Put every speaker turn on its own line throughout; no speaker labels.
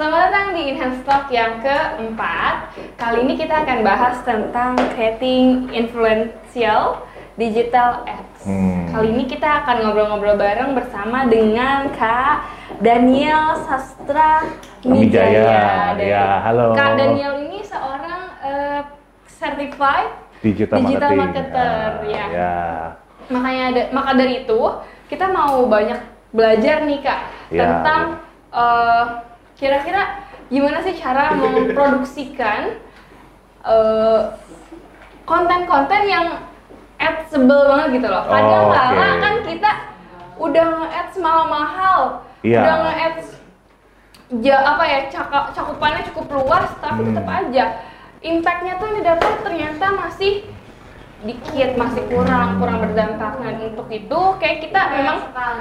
Selamat datang di Enhance Talk yang keempat. Kali ini kita akan bahas tentang creating influential digital ads.
Hmm.
Kali ini kita akan ngobrol-ngobrol bareng bersama dengan Kak Daniel Sastra
Mijaya. Ya, halo.
Kak Daniel ini seorang eh, certified
Digital,
Digital
marketing.
marketer,
Ah,
ya.
ya.
Makanya da- maka dari itu kita mau banyak belajar nih kak
Ya,
tentang eh, kira-kira gimana sih cara memproduksikan eh, konten-konten yang adsable banget gitu loh. Kadang
Oh,
kala
oke.
kan kita udah nge-ads mahal-mahal,
Iya.
udah nge-ads ja, apa ya caka- cakupannya cukup luas, tapi
Hmm.
tetap aja impactnya tuh yang didapat ternyata masih dikit masih kurang kurang berdampak nah untuk itu kayak kita memang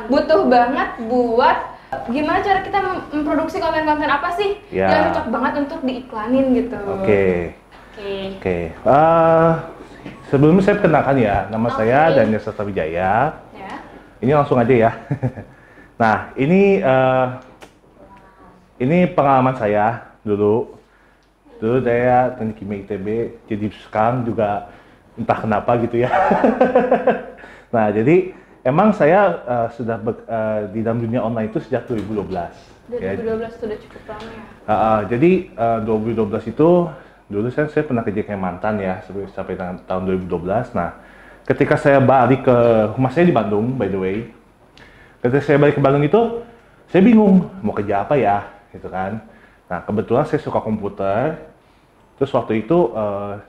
butuh banget buat gimana cara kita mem- memproduksi konten-konten apa sih
Ya.
yang cocok banget untuk diiklanin gitu
Oke.
Oke.
Oke. Eh, sebelumnya saya perkenalkan ya, nama
Oke.
saya Daniel Sastra Wijaya.
ya
Ini langsung aja ya. nah, ini eh, ini pengalaman saya dulu. Dulu saya teknik kimia ITB, jadi sekarang juga entah kenapa gitu ya. nah, jadi emang saya eh, sudah ber- eh, di dalam dunia online itu sejak 2012. ya.
2012 sudah cukup lama ya
Uh, uh, jadi uh, 2012 itu dulu saya, saya pernah kerja kayak mantan ya sampai, sampai ta- tahun 2012. Nah, ketika saya balik ke rumah saya di Bandung, by the way, ketika saya balik ke Bandung itu saya bingung mau kerja apa ya, gitu kan. Nah, kebetulan saya suka komputer. Terus waktu itu uh,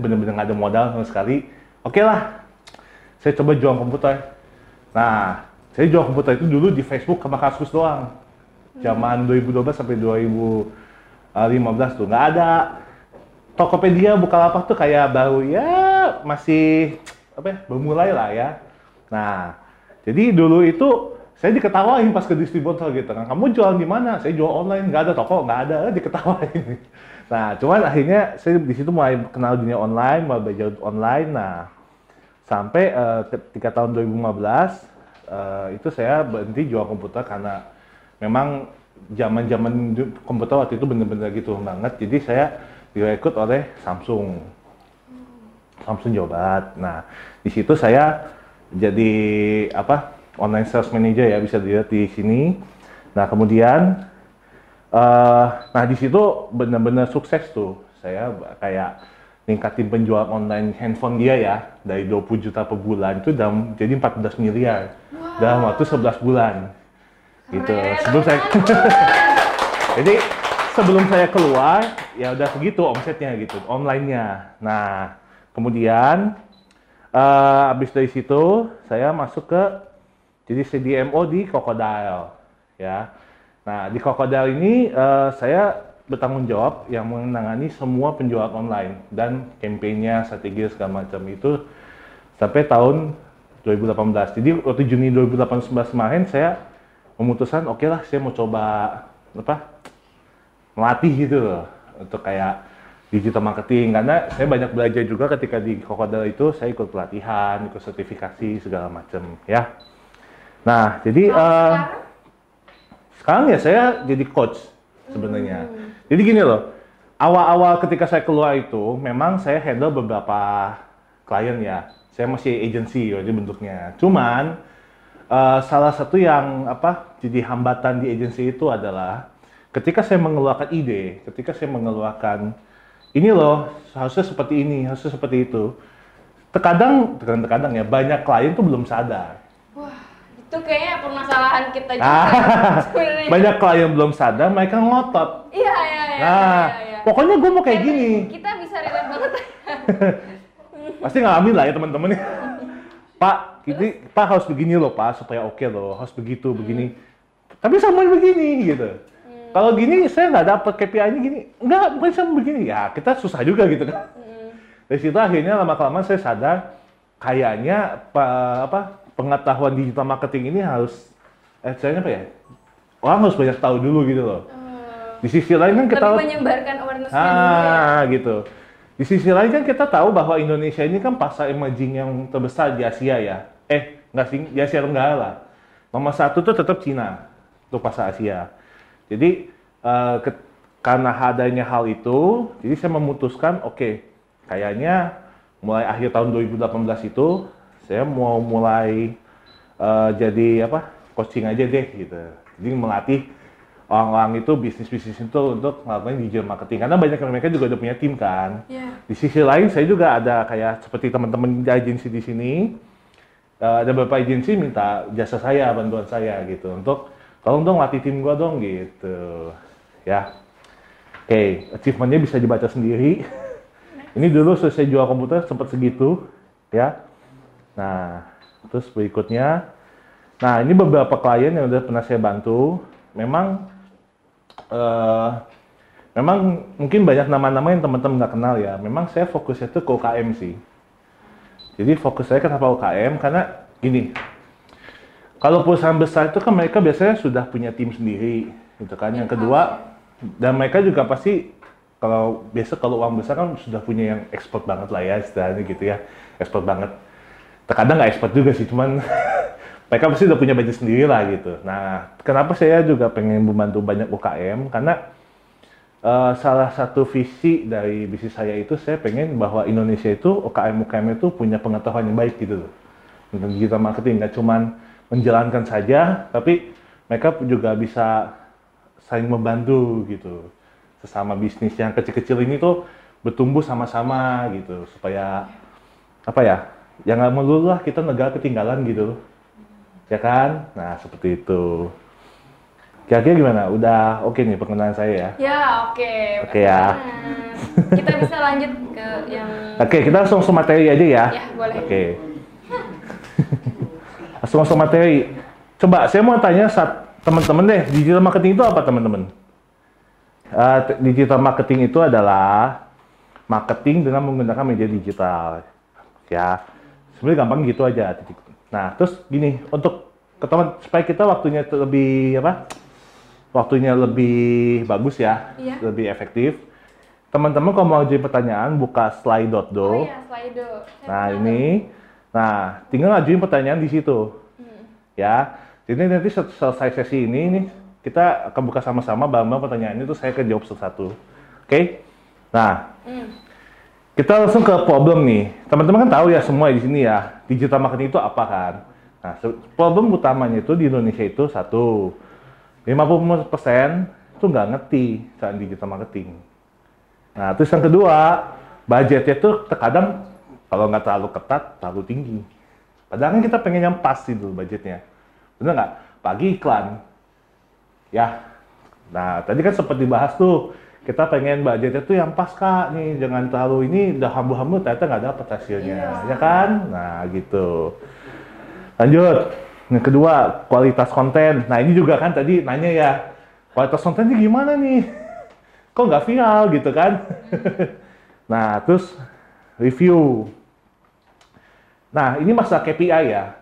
bener-bener nggak ada modal sama sekali. Oke lah, saya coba jual komputer. Nah, saya jual komputer itu dulu di Facebook sama Kaskus doang. Zaman 2012 sampai 2015 tuh nggak ada. Tokopedia, Bukalapak tuh kayak baru ya masih apa ya, bermulai lah ya. Nah, jadi dulu itu saya diketawain pas ke distributor gitu kan. Kamu jualan di mana? Saya jual online, nggak ada toko, nggak ada, diketawain. Nah, cuman akhirnya saya di situ mulai kenal dunia online, mulai belajar online. Nah, sampai eh, ketika tahun 2015 eh, itu saya berhenti jual komputer karena memang zaman-zaman du- komputer waktu itu bener-bener gitu banget. Jadi saya direkrut oleh Samsung. Samsung Jawa Barat. Nah, di situ saya jadi apa? online sales manager ya bisa dilihat di sini. Nah, kemudian eh nah di situ benar-benar sukses tuh. Saya kayak ningkatin penjualan online handphone dia ya dari 20 juta per bulan itu dalam jadi 14 miliar dalam waktu 11 bulan. Gitu.
Keren
Sebelum saya Jadi sebelum saya keluar ya udah segitu omsetnya gitu, online-nya. Nah, kemudian eh habis dari situ saya masuk ke jadi CDMO di Crocodile ya. Nah, di Crocodile ini eh, saya bertanggung jawab yang menangani semua penjualan online dan kampanyenya, strategi segala macam itu sampai tahun 2018. Jadi waktu Juni 2018 kemarin saya memutuskan oke lah saya mau coba apa melatih gitu loh untuk kayak digital marketing karena saya banyak belajar juga ketika di Crocodile itu saya ikut pelatihan, ikut sertifikasi segala macam ya. Nah jadi eh,
sekarang?
sekarang ya saya jadi coach sebenarnya. Jadi gini loh, awal-awal ketika saya keluar itu memang saya handle beberapa klien ya. Saya masih agency jadi bentuknya. Cuman eh, salah satu yang apa jadi hambatan di agency itu adalah ketika saya mengeluarkan ide, ketika saya mengeluarkan ini loh harusnya seperti ini, harusnya seperti itu. Terkadang, terkadang ya banyak klien tuh belum sadar.
wah itu kayaknya permasalahan kita juga
Ah, banyak klien belum sadar, mereka ngotot.
iya iya iya
Nah,
iya, iya.
pokoknya gue mau kayak
Kayaknya
gini.
kita bisa relate banget
Pasti ngalamin lah ya teman-teman. Pak, ini Pak harus begini loh Pak supaya oke loh, harus begitu begini. Tapi sama begini gitu. Kalau gini saya nggak dapet KPI-nya gini, enggak bukan sama begini ya kita susah juga gitu kan. Dari situ akhirnya lama kelamaan saya sadar kayaknya pa- apa pengetahuan digital marketing ini harus eh saya apa ya orang harus banyak tahu dulu gitu loh. Di sisi lain kan kita
lebih menyebarkan awareness-nya dulu ya
Ah, gitu. Di sisi lain kan kita tahu bahwa Indonesia ini kan pasar emerging yang terbesar di Asia ya. Eh, nggak sih, di Asia Tenggara lah. Nomor satu tuh tetap Cina untuk pasar Asia. Jadi eh, ke- karena adanya hal itu, jadi saya memutuskan, oke, kayaknya mulai akhir tahun 2018 itu saya mau mulai eh, jadi apa coaching aja deh gitu. Jadi melatih orang-orang itu bisnis-bisnis itu untuk melakukan digital marketing karena banyak mereka juga udah punya tim kan.
Iya.
Di sisi lain saya juga ada kayak seperti teman-teman di agensi di sini eh, ada beberapa agensi minta jasa saya, bantuan saya gitu untuk tolong dong latih tim gua dong gitu. Ya. Oke, achievementnya bisa dibaca sendiri. Ini dulu selesai jual komputer sempat segitu, ya. Nah, terus berikutnya, nah ini beberapa klien yang udah pernah saya bantu. Memang, eh, memang mungkin banyak nama-nama yang teman-teman nggak kenal ya. Memang saya fokusnya tuh ke UKM sih. Jadi fokus saya kenapa UKM? Karena gini, kalau perusahaan besar itu kan mereka biasanya sudah punya tim sendiri, gitu kan. Yang kedua, dan mereka juga pasti kalau biasa kalau uang besar kan sudah punya yang ekspor banget lah ya istilahnya gitu ya, ekspor banget. Terkadang nggak ekspor juga sih, cuman mereka pasti udah punya budget sendiri lah gitu. Nah, kenapa saya juga pengen membantu banyak UKM? Karena eh, salah satu visi dari bisnis saya itu saya pengen bahwa Indonesia itu UKM UKM itu punya pengetahuan yang baik gitu loh digital marketing nggak cuman menjalankan saja tapi mereka juga bisa saling membantu gitu sesama bisnis yang kecil-kecil ini tuh bertumbuh sama-sama gitu supaya apa ya ya nggak melulu lah kita negara ketinggalan gitu ya kan nah seperti itu kira-kira gimana udah oke nih perkenalan saya ya
Ya, oke.
Oke ya.
Nah, Kita bisa lanjut ke yang
Oke, kita langsung masuk materi aja ya.
Ya, boleh.
Oke. langsung masuk materi. Coba, saya mau tanya saat teman-teman deh, digital marketing itu apa teman-teman? T- digital marketing itu adalah marketing dengan menggunakan media digital. Ya, sebenarnya gampang gitu aja. titik. Nah, terus gini, untuk ke teman supaya kita waktunya lebih apa? Waktunya lebih bagus ya,
Iya.
lebih efektif. Teman-teman kalau mau jadi pertanyaan, buka slide.do.
Oh ya, Slido. Saya
Nah ini, nah tinggal ajuin pertanyaan di situ, ya. Jadi nanti selesai sesi ini, nih, kita akan buka sama-sama bareng-bareng pertanyaannya itu saya akan jawab satu-satu, oke? Nah,
Hmm.
kita langsung ke problem nih. Teman-teman kan tahu ya semua di sini ya, digital marketing itu apa kan? Nah, problem utamanya itu di Indonesia itu satu, 50% itu nggak ngerti cara digital marketing. Nah, terus yang kedua, budgetnya tuh terkadang kalau nggak terlalu ketat, terlalu tinggi. Padahal kan kita pengen yang pas itu budgetnya. Bener nggak? Pagi iklan. Ya. Nah, tadi kan sempat dibahas tuh, kita pengen budgetnya tuh yang pas kak nih, jangan terlalu ini udah hambu-hambu ternyata nggak dapet hasilnya, ya kan? Nah, gitu. Lanjut. Yang kedua, kualitas konten. Nah, ini juga kan tadi nanya ya, kualitas kontennya gimana nih? Kok nggak viral gitu kan? nah, terus review. Nah, ini masalah KPI ya.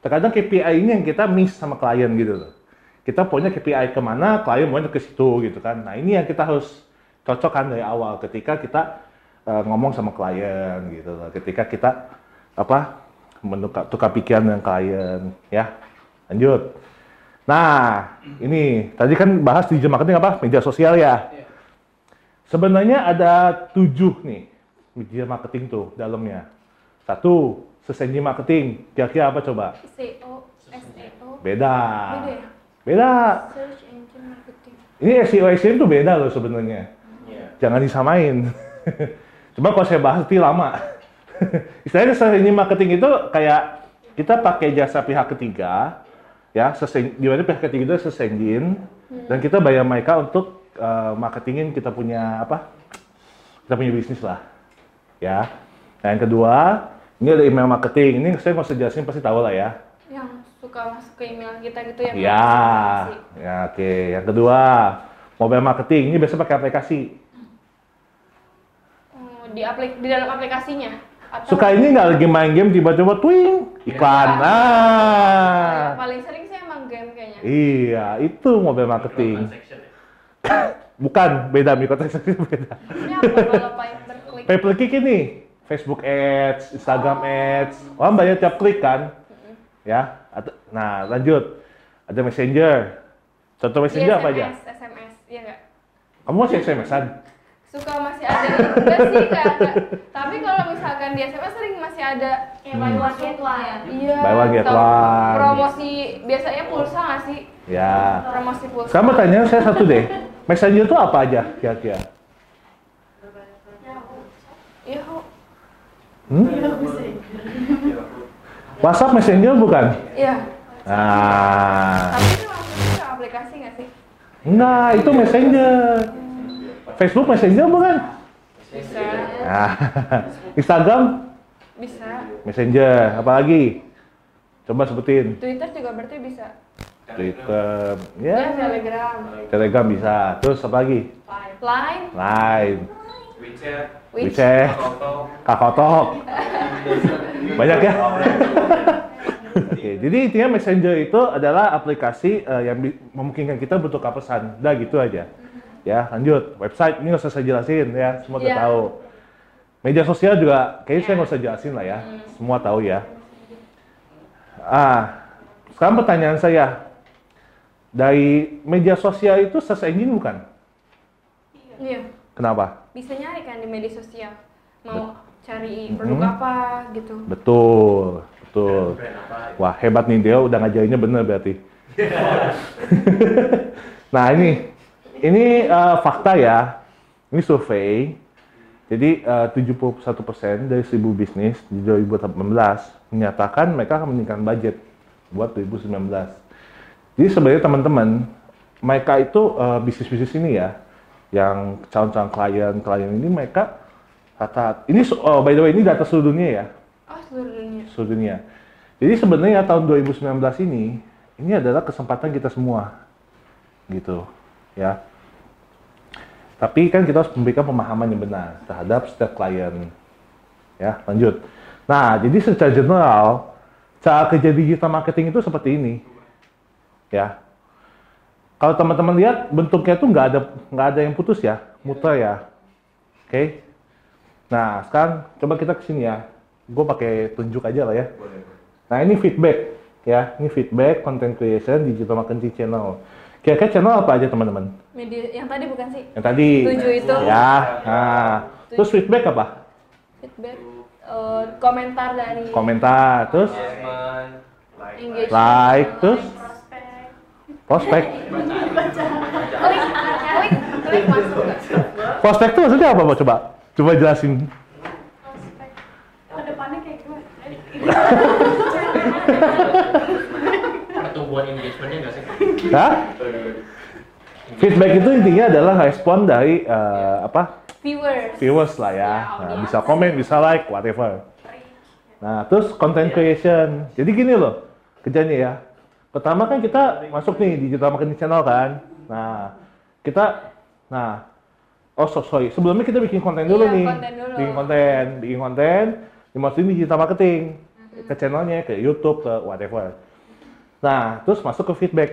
Terkadang KPI ini yang kita miss sama klien gitu loh. Kita punya KPI ke mana, klien maunya ke situ gitu kan. Nah, ini yang kita harus cocokkan dari awal ketika kita eh, ngomong sama klien gitu loh. Ketika kita apa menukar tukar pikiran dengan klien ya. Lanjut. Nah, ini tadi kan bahas digital marketing apa? Media sosial ya. Sebenarnya ada tujuh nih media marketing tuh dalamnya. Satu, engine marketing. Kira-kira apa coba?
SEO, SEO.
Beda.
Beda ya?
Beda.
Search engine marketing.
Ini SEO SEM tuh beda loh sebenarnya. Jangan disamain. Cuma kalau saya bahas nanti lama. Istilahnya search engine marketing itu kayak kita pakai jasa pihak ketiga, ya, di mana pihak ketiga itu search engine, dan kita bayar mereka untuk eh, marketingin kita punya apa? Kita punya bisnis lah, ya. Nah yang kedua, ini ada email marketing. Ini saya nggak usah jelasin pasti tahu lah ya.
Suka masuk ke email kita gitu ya.
Ya, ya oke. Yang kedua, mobile marketing. Ini biasa pakai aplikasi.
Oh, di aplik di dalam aplikasinya. Atau
Suka ini nggak lagi main game tiba-tiba twing iklan.
Ya,
Nah,
paling sering sih emang game kayaknya.
iya itu mobile marketing. Bukan beda microtransaction beda.
Ini apa kalau pay per klik?
Pay per click ini Facebook Ads, Instagram Ads. Orang bayar tiap klik kan? Ya. Nah lanjut. Ada Messenger. Contoh Messenger apa aja?
SMS, SMS. Iya nggak?
Kamu masih SMS-an?
Suka masih ada enggak sih nggak nggak. Tapi kalau misalkan di SMS sering masih ada
Kayak buy one get one.
Iya.
Buy one, get
atau
one.
Promosi biasanya pulsa nggak sih?
Ya.
Promosi pulsa.
Sekarang pertanyaan saya satu deh. Messenger itu apa aja kira-kira?
Iya. kok.
Hmm? WhatsApp Messenger bukan?
Iya.
Nah,
Tapi itu maksudnya aplikasi nggak sih?
enggak, itu Messenger. Facebook Messenger bukan?
Bisa.
Nah, Instagram
Bisa.
Messenger, apalagi? Coba sebutin.
Twitter juga berarti bisa.
Twitter,
Ya,
ya,
Telegram,
Telegram bisa. Terus apa lagi?
Line,
Line,
WeChat.
WeChat, Kakotok. Banyak ya? Oke, jadi intinya Messenger itu adalah aplikasi eh, yang memungkinkan kita bertukar pesan. Udah gitu aja. Ya, lanjut. Website ini nggak usah saya jelasin ya, semua udah
Iya.
tahu. Media sosial juga kayaknya saya nggak usah jelasin lah ya, semua tahu ya. Ah, sekarang pertanyaan saya, dari media sosial itu search engine bukan?
Iya.
Kenapa?
Bisa nyari kan di media sosial. Mau cari produk
Hmm.
apa gitu.
Betul, betul.
apa?
Wah hebat nih dia udah ngajarinnya bener berarti. nah ini, ini eh, fakta ya. Ini survei. Jadi eh, 71% dari 1000 bisnis di 2018 menyatakan mereka akan meningkatkan budget buat 2019. Jadi sebenarnya teman-teman, mereka itu eh, bisnis-bisnis ini ya, yang calon-calon klien-klien ini mereka kata ini oh, by the way ini data seluruh dunia ya
Oh, seluruh dunia.
seluruh dunia. Jadi sebenarnya tahun 2019 ini ini adalah kesempatan kita semua, gitu, ya. Tapi kan kita harus memberikan pemahaman yang benar terhadap setiap klien, ya. Lanjut. Nah, jadi secara general cara kerja digital marketing itu seperti ini, ya. Kalau teman-teman lihat bentuknya tuh nggak ada nggak ada yang putus ya, muter ya, oke. Nah, sekarang coba kita ke sini ya. Gue pakai tunjuk aja lah ya. Nah, ini feedback ya. Ini feedback content creation digital marketing channel. Kira-kira channel apa aja teman-teman?
Media yang tadi bukan sih?
Yang tadi.
Tujuh itu.
Ya. Nah, terus feedback apa?
Feedback, eh, komentar dari
Komentar, terus
Engagement, like,
engagement.
like, terus prospek. Prospek itu maksudnya apa, Pak? Coba. Coba jelasin.
Ke depannya kayak gimana?
pertumbuhan engagementnya nggak sih?
Hah? Feedback itu intinya adalah respon dari eh, apa?
Viewers.
viewers lah ya.
Ya,
Nah, bisa komen, bisa like, whatever. Nah, terus content creation. Jadi gini loh, kerjanya ya. Pertama kan kita masuk nih digital marketing channel kan. Nah, kita, nah, oh so, sorry, sebelumnya kita bikin konten dulu
Iya,
nih.
konten dulu.
Bikin konten, bikin konten, dimasukin digital marketing
Mm-hmm.
ke channelnya, ke YouTube, ke whatever. Nah, terus masuk ke feedback.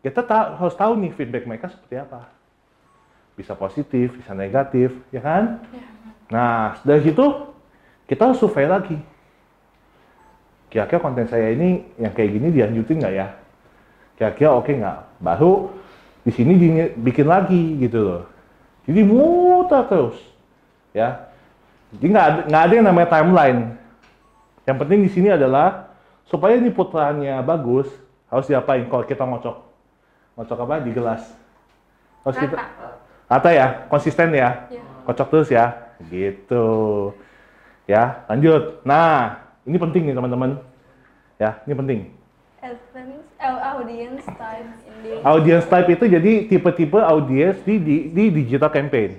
Kita ta- harus tahu nih feedback mereka seperti apa bisa positif, bisa negatif, ya kan? Nah, dari situ kita harus survei lagi. Kira-kira konten saya ini yang kayak gini dilanjutin nggak ya? Kira-kira oke nggak? Baru di sini bikin lagi gitu loh. Jadi muter terus, ya. Jadi nggak ada, nggak ada yang namanya timeline. Yang penting di sini adalah supaya ini putarannya bagus, harus diapain kalau kita ngocok? Ngocok apa? Di gelas. Harus kita
Rata.
Ya, konsisten ya,
Iya.
kocok terus ya, gitu. Ya, lanjut. Nah, ini penting nih teman-teman. Ya, ini penting.
Advance, audience type in the
Audience type itu jadi tipe-tipe audience di, di, di digital campaign.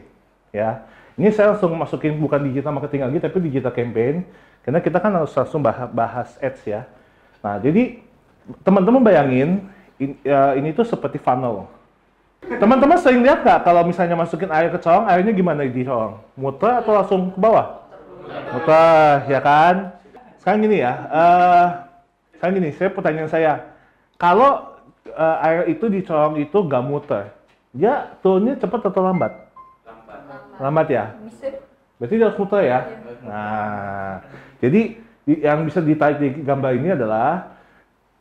Ya, ini saya langsung masukin bukan digital marketing lagi, tapi digital campaign. Karena kita kan harus langsung bahas, ads ya. Nah, jadi teman-teman bayangin in- ya, ini tuh seperti funnel. Teman-teman sering lihat nggak kalau misalnya masukin air ke colong, airnya gimana di colong? Muter atau langsung ke bawah? Muter, ya kan? Sekarang gini ya, eh sekarang gini, saya pertanyaan saya, kalau eh, air itu di colong itu nggak muter, dia turunnya cepat atau lambat? Lambat ya?
bisa
Berarti dia harus muter ya? Nah, jadi di- yang bisa ditarik di gambar ini adalah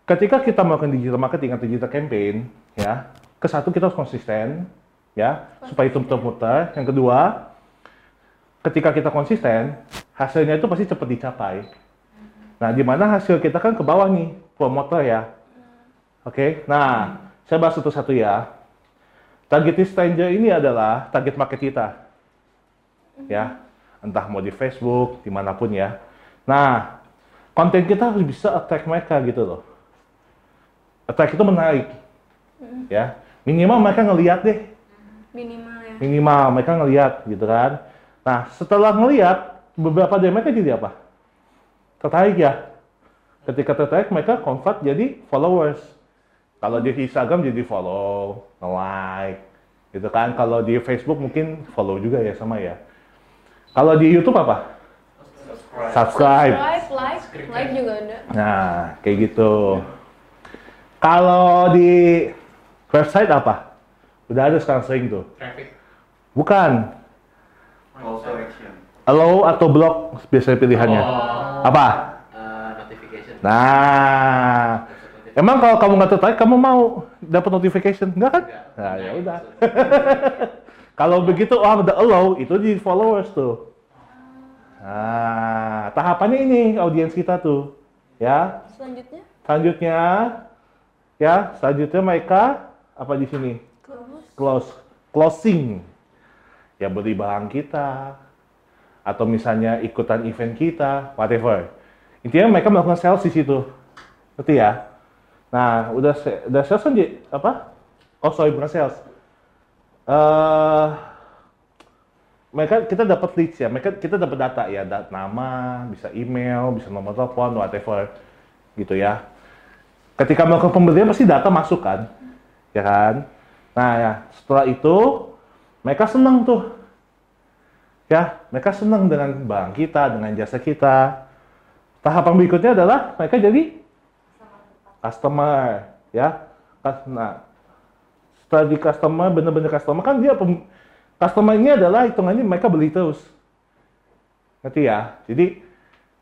ketika kita melakukan digital marketing atau digital campaign, ya, ke satu kita harus konsisten, ya, supaya itu muter-muter. Yang kedua, ketika kita konsisten, hasilnya itu pasti cepat dicapai. Nah, di mana hasil kita kan ke bawah nih, promoter ya. Oke, nah, saya bahas satu-satu ya. Target stranger ini adalah target market kita. Ya, entah mau di Facebook, di mana pun ya. Nah, konten kita harus bisa attract mereka gitu loh. Attract itu menarik. Ya, minimal mereka ngeliat deh
Minimal ya.
minimal mereka ngelihat gitu kan. Nah setelah ngelihat beberapa dari mereka jadi apa? Tertarik ya. Ketika tertarik mereka convert jadi followers. Kalau di Instagram jadi follow, like, gitu kan. Kalau di Facebook mungkin follow juga ya sama ya. Kalau di YouTube apa?
Subscribe.
Subscribe.
Like, like, like juga ada.
Nah kayak gitu. Kalau di website apa? Udah ada sekarang sering tuh.
Traffic.
Bukan.
Call to action.
Allow atau block biasanya pilihannya.
Oh.
Apa?
Uh, notification.
Nah, emang kalau kamu nggak tertarik, kamu mau dapat notification, nggak kan?
Enggak.
Nah, ya udah. kalau begitu orang udah allow, itu di followers tuh. Nah, tahapannya ini audiens kita tuh, ya.
Selanjutnya,
Selanjutnya, ya, selanjutnya mereka apa di sini? Close, closing. Ya beli barang kita, atau misalnya ikutan event kita, whatever. Intinya mereka melakukan sales di situ. Ngerti ya? Nah, udah udah sales kan di- apa? Oh, sorry bukan sales. Eh mereka kita dapat leads ya, mereka kita dapat data ya, dat nama, bisa email, bisa nomor telepon, whatever, gitu ya. Ketika melakukan pembelian pasti data masuk kan, ya kan? Nah ya, setelah itu mereka senang tuh, ya, mereka senang dengan barang kita, dengan jasa kita. Tahapan berikutnya adalah mereka jadi customer, ya. Nah, setelah di customer, bener-bener customer kan dia pem- customer ini adalah hitungannya mereka beli terus. Ngerti ya? Jadi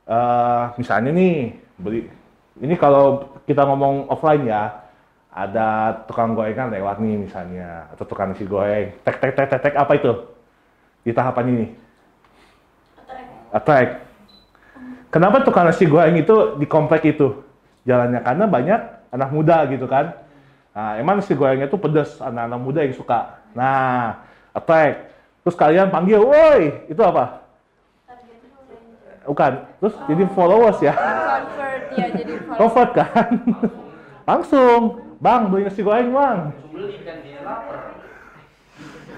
eh, misalnya nih beli ini kalau kita ngomong offline ya, ada tukang gorengan lewat nih misalnya atau tukang nasi goreng, tek tek tek tek tek apa itu di tahapan ini? Attract. Kenapa tukang nasi goreng itu di komplek itu jalannya? Karena banyak anak muda gitu kan. Nah, emang nasi gorengnya itu pedas, anak-anak muda yang suka. Nah, attack. Terus kalian panggil, woi, itu apa? Bukan. Terus jadi followers ya.
convert ya jadi followers.
Convert kan? Langsung. Bang, beli nasi goreng, Bang.
Langsung beli dia lapar.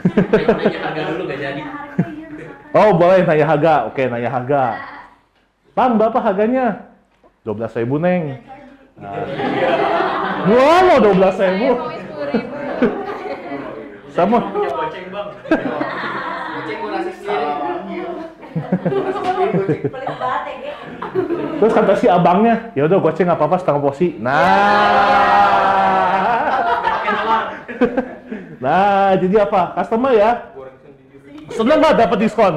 Nanya harga dulu gak jadi.
Oh, boleh nanya harga. Oke, nanya harga. Bang, berapa harganya? 12 ribu, Neng. Nah. Wah, mau 12
Saya
ribu. Sama.
Bang. Gua nasi.
Terus kata si abangnya, ya udah goceng nggak apa-apa setengah porsi. Nah, nah jadi apa? Customer ya, seneng nggak dapat diskon?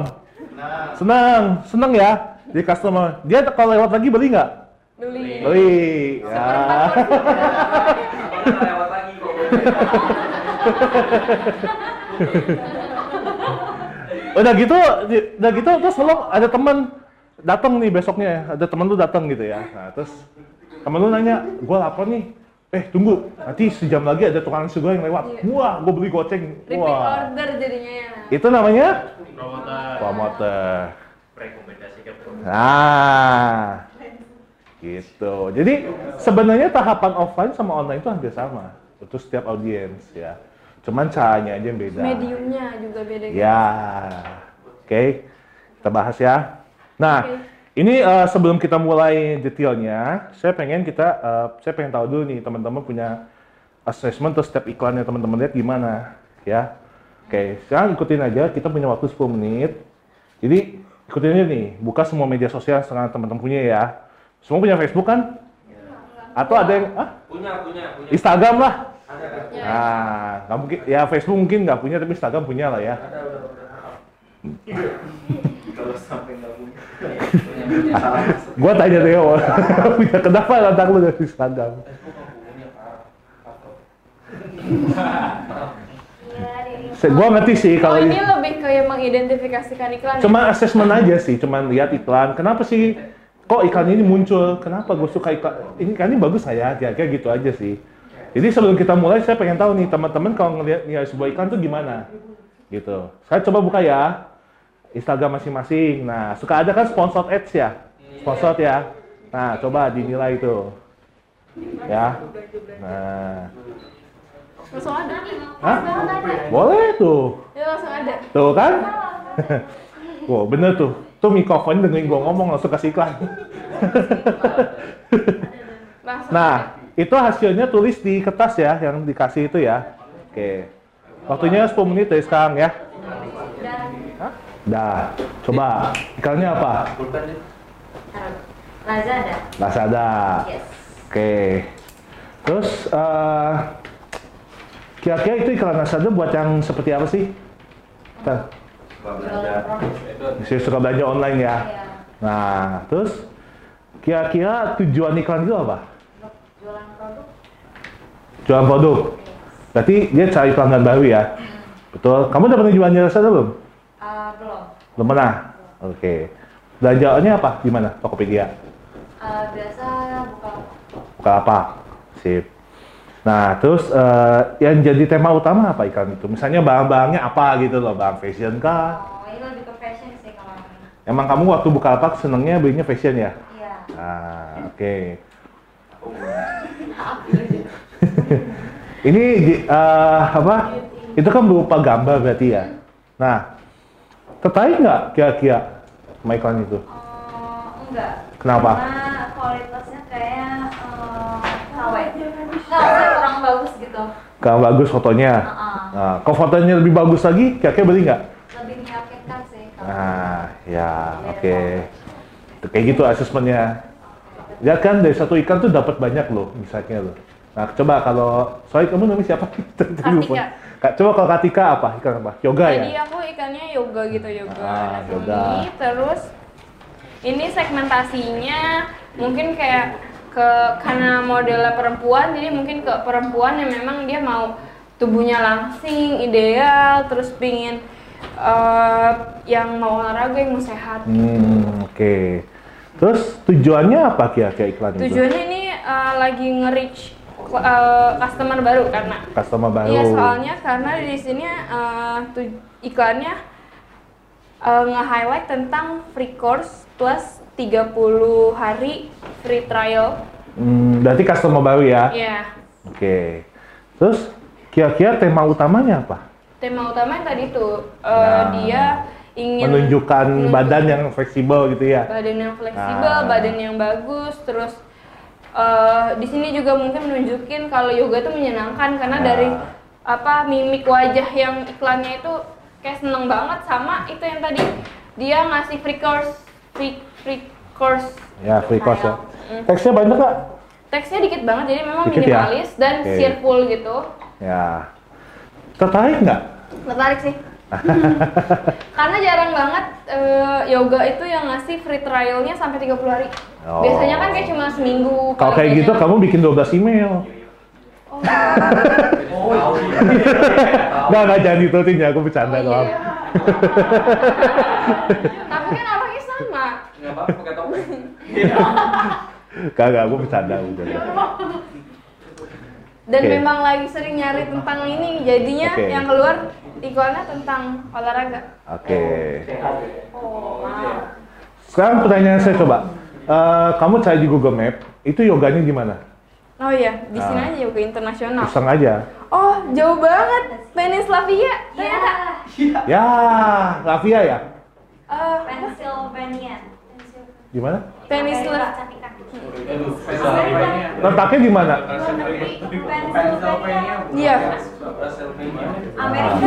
Seneng, seneng ya. Jadi customer, dia kalau lewat lagi beli nggak?
Beli.
Beli. Ya.
Lewat lagi kok.
Udah gitu, udah gitu terus lo ada teman datang nih besoknya, ada teman lu datang gitu ya. Nah, terus temen lu nanya, gua lapar nih. Eh tunggu, nanti sejam lagi ada tukang nasi goreng lewat. Wah, gua beli goceng.
Repeat
Wah.
order jadinya ya.
Itu namanya
Promoter.
promoter.
Rekomendasikan promoter.
Nah, gitu. Jadi sebenarnya tahapan offline sama online itu hampir sama untuk setiap audiens ya. Cuman caranya aja yang beda.
Mediumnya juga beda. gitu.
Ya, oke. Kita bahas ya. Nah,
Oke.
ini eh, sebelum kita mulai detailnya, saya pengen kita, eh, saya pengen tahu dulu nih teman-teman punya assessment atau step iklannya teman-teman lihat gimana, ya. Oke, sekarang ikutin aja. Kita punya waktu 10 menit. Jadi ikutin aja nih, buka semua media sosial yang teman-teman punya ya. Semua punya Facebook kan? Atau ada yang, ah,
Punya, punya, punya.
Instagram lah.
Ada kan?
Ya.
Nah, nggak mungkin, ya Facebook mungkin nggak punya, tapi Instagram punya lah ya.
Ada, udah, udah. Kalau sampai nggak punya. Punya, masuk.
Gua tanya Theo, punya kenapa anak lu dari Instagram? Gua ngerti sih
Oh
kalau
ini lebih kayak mengidentifikasikan iklan. ya?
cuma asesmen aja sih, cuma lihat iklan. Kenapa sih kok iklan ini muncul? Kenapa gue suka iklan? Ini kan ini bagus nggak ya? Kira-kira gitu aja sih. Jadi sebelum kita mulai, saya pengen tahu nih teman-teman kalau ngelihat nilai sebuah iklan tuh gimana? Gitu. Saya coba buka ya Instagram masing-masing. Nah, suka ada kan sponsored ads ya? Sponsored ya. Nah, coba dinilai itu. Ya. Nah.
Langsung ada.
Hah? Boleh tuh.
Ya langsung ada.
Tuh kan? wow, bener tuh. Tuh mikrofon dengerin gua ngomong langsung kasih iklan. Nah, itu hasilnya tulis di kertas ya, yang dikasih itu ya. Oke. Waktunya 10 menit dari sekarang ya. Dah. Coba. Iklannya apa?
Lazada.
Lazada.
Yes.
Oke. Terus, eh, kira-kira itu iklan Lazada buat yang seperti apa sih? Ntar. Saya suka belanja online ya.
Iya.
Nah, terus kira-kira tujuan iklan itu apa?
Jualan produk.
Jualan produk. Berarti dia cari pelanggan baru ya? Betul. Kamu udah pernah jualan jasa belum?
Uh, belum.
Belum pernah? Oke. Belanjaannya apa? Di mana? Tokopedia?
Uh, biasa buka
Buka apa? Sip. Nah, terus eh, yang jadi tema utama apa iklan itu? Misalnya barang-barangnya apa gitu loh, barang fashion kah?
Oh, ini lebih ke fashion sih kalau ini.
Emang kamu waktu buka apa senengnya belinya fashion ya?
Iya.
Ah, oke. Ini di- eh, apa? Itu kan berupa gambar berarti ya. Nah, tertarik nggak kira-kira sama iklan itu?
Oh, enggak.
Kenapa?
Karena kualitasnya kayak uh, KW. Kurang bagus gitu.
Kalau bagus fotonya.
Heeh.
Nah, kalau fotonya lebih bagus lagi, kira-kira beli nggak?
Lebih meyakinkan sih kalau.
Nah, ya, oke. Kayak gitu asesmennya. Ya kan dari satu ikan tuh dapat banyak loh, misalnya loh. Nah, coba kalau sorry kamu namanya siapa? Tadi lupa.
Katika.
Kak, coba kalau Katika apa? Ikan apa? Yoga
Tadi
ya?
aku ikannya yoga gitu yoga
Ah,
anatomi.
yoga.
Terus ini segmentasinya mungkin kayak ke karena modelnya perempuan jadi mungkin ke perempuan yang memang dia mau tubuhnya langsing ideal terus pingin eh, yang mau olahraga yang mau sehat
Hmm, oke. Terus tujuannya apa kira-kira iklan itu?
tujuannya ini eh, lagi nge-reach eh, customer baru karena
Customer baru.
Iya soalnya karena di sini tu- iklannya eh, nge-highlight tentang free course plus 30 hari free trial.
Hmm, berarti customer baru ya?
Iya.
Oke. Terus kira-kira tema utamanya apa?
Tema utama yang tadi tuh eh,
Nah,
dia ingin
Menunjukkan
menunjuk-
badan yang fleksibel gitu ya?
badan yang fleksibel,
Ah.
badan yang bagus, terus eh, di sini juga mungkin menunjukin kalau yoga itu menyenangkan karena
Ah.
dari apa mimik wajah yang iklannya itu kayak seneng banget sama itu yang tadi dia ngasih free course, free free course.
Ya, free course ya.
Mm.
Teksnya banyak nggak?
Teksnya dikit banget jadi memang
Dikit ya?
minimalis dan
Oke.
cheerful gitu.
Ya. Tertarik nggak?
Tertarik sih. Karena jarang banget eh, yoga itu yang ngasih free trialnya sampai 30 hari.
Oh.
Biasanya kan kayak cuma seminggu.
Kalau kayak gitu kamu bikin 12 email.
Oh,
Nggak, nggak jangan diturutin ya, aku bercanda
oh,
doang.
iya. Tapi kan.
Nggak apa-apa pakai topeng.
Kagak, aku bercanda udah.
Dan
Oke.
memang lagi sering nyari tentang ini, jadinya
Oke.
yang keluar iklannya tentang olahraga.
Oke.
Oh, wow.
Sekarang pertanyaan saya coba. Eh, kamu cari di Google Map, itu yoganya di mana?
Oh iya, di sini
Ah.
aja yoga internasional.
Iseng aja.
Oh, jauh banget. Peninslavia ternyata.
Iya.
Ya, Lavia ya?
Eh,
Pennsylvania.
Di mana?
Peninsula.
Cantika.
Aduh, Pennsylvania.
Letaknya di mana?
Iya.
Amerika.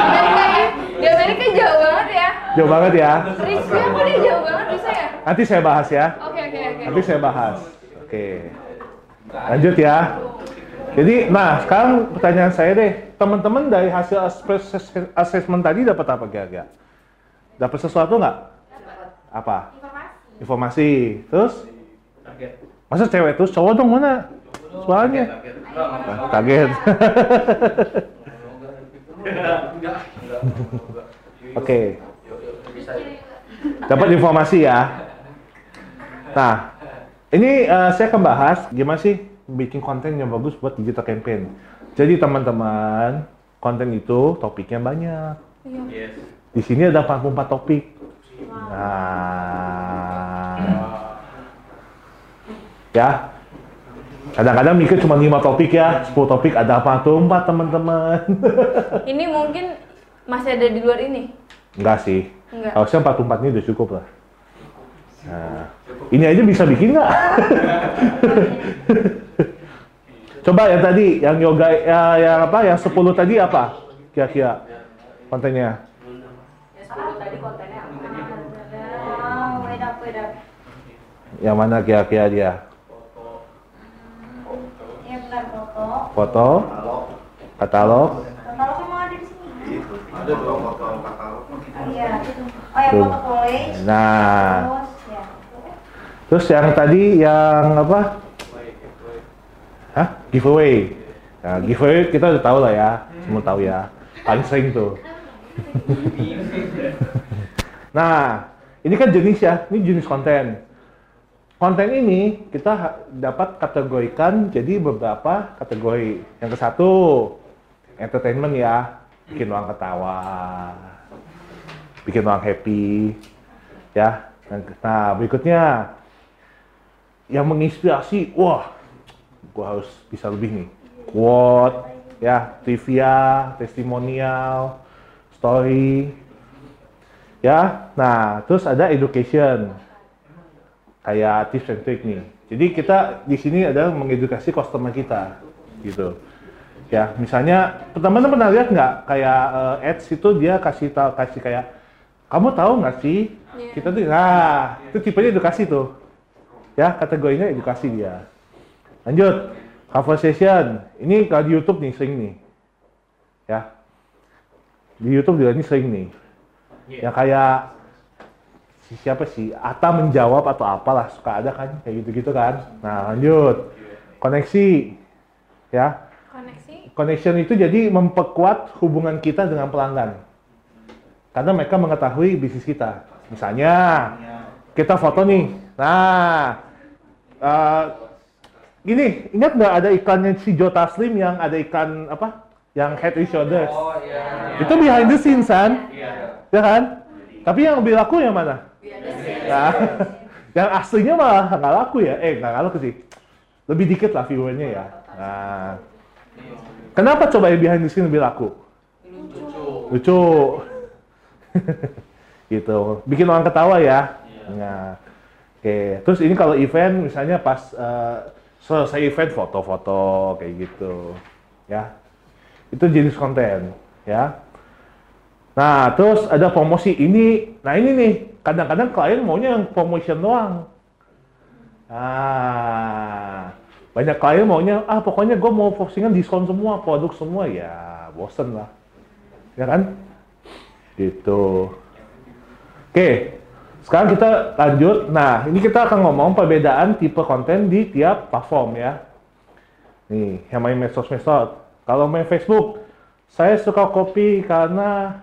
Amerika ya. Di Amerika jauh banget ya.
Jauh banget ya.
Rizky aku dia jauh banget bisa ya?
Nanti saya bahas ya.
Oke oke oke.
Nanti saya bahas. Oke. Lanjut ya. Jadi, nah sekarang pertanyaan saya deh, teman-teman dari hasil assessment tadi dapat apa kira-kira? Dapat sesuatu nggak? Apa? Informasi. Terus?
Target.
Masa cewek terus cowok dong mana? Soalnya.
Target.
Kaget. Oke. Dapat informasi ya. Nah, ini eh, saya akan bahas gimana sih bikin konten yang bagus buat digital campaign. Jadi teman-teman, konten itu topiknya banyak.
Yes.
Di sini ada 44 topik. Nah, ya. Kadang-kadang mikir cuma 5 topik ya, 10 topik ada apa tuh 4 teman-teman.
Ini mungkin masih ada di luar ini.
Enggak sih.
Enggak.
Harusnya 44 ini udah cukup lah. Nah, ini aja bisa bikin nggak? Coba yang tadi, yang yoga, ya, yang apa, yang 10 tadi apa? Kira-kira kontennya.
Oh,
Yang mana kira-kira dia?
Iya benar foto.
Foto, katalog,
Katalog emang ada di sini.
Ada dong foto katalog.
Iya. Oh ya foto collage.
Nah,
Terus ya.
terus yang tadi yang apa? Hah? Giveaway. Nah, giveaway kita udah tahu lah ya, semua tahu ya. Paling sering tuh. nah, ini kan jenis ya, ini jenis konten. Konten ini kita dapat kategorikan jadi beberapa kategori. Yang ke satu, entertainment ya, bikin orang ketawa, bikin orang happy, ya. Nah, berikutnya yang menginspirasi, wah, gua harus bisa lebih nih. Quote, ya, trivia, testimonial, story, ya. Nah, terus ada education, kayak tips and trick nih. Jadi kita di sini adalah mengedukasi customer kita, gitu. Ya, misalnya, teman-teman pernah lihat nggak kayak eh, ads itu dia kasih tahu kasih kayak, kamu tahu nggak sih?
Iya.
Kita tuh, nah, itu tipenya edukasi tuh. Ya, kategorinya edukasi dia. Lanjut, conversation. Ini kalau di YouTube nih sering nih. Ya. Di YouTube juga ini sering nih. Ya kayak si siapa sih? Ata menjawab atau apalah suka ada kan kayak gitu-gitu kan. Nah, lanjut. Koneksi. Ya.
Koneksi.
Connection itu jadi memperkuat hubungan kita dengan pelanggan. Karena mereka mengetahui bisnis kita. Misalnya, kita foto nih. Nah, eh, gini, ingat nggak ada iklannya si Joe Taslim yang ada iklan apa? Yang head and shoulders.
Oh iya.
Itu behind the scenes kan?
Iya.
Ya kan? Tapi yang lebih laku yang mana? Nah, yang aslinya malah nggak laku ya? Eh, nggak laku sih. Lebih dikit lah viewernya ya. Nah, kenapa coba yang behind the scene lebih laku?
Lucu.
Lucu. gitu. Bikin orang ketawa ya. Nah, oke. Terus ini kalau event misalnya pas eh, selesai event foto-foto kayak gitu. Ya. Itu jenis konten, ya. Nah, terus ada promosi ini. Nah, ini nih, kadang-kadang klien maunya yang promotion doang. Nah, banyak klien maunya, ah pokoknya gue mau postingan diskon semua, produk semua, ya bosen lah. Ya kan? Gitu. Oke, sekarang kita lanjut. Nah, ini kita akan ngomong perbedaan tipe konten di tiap platform ya. Nih, yang main medsos-medsos. Kalau main Facebook, saya suka kopi karena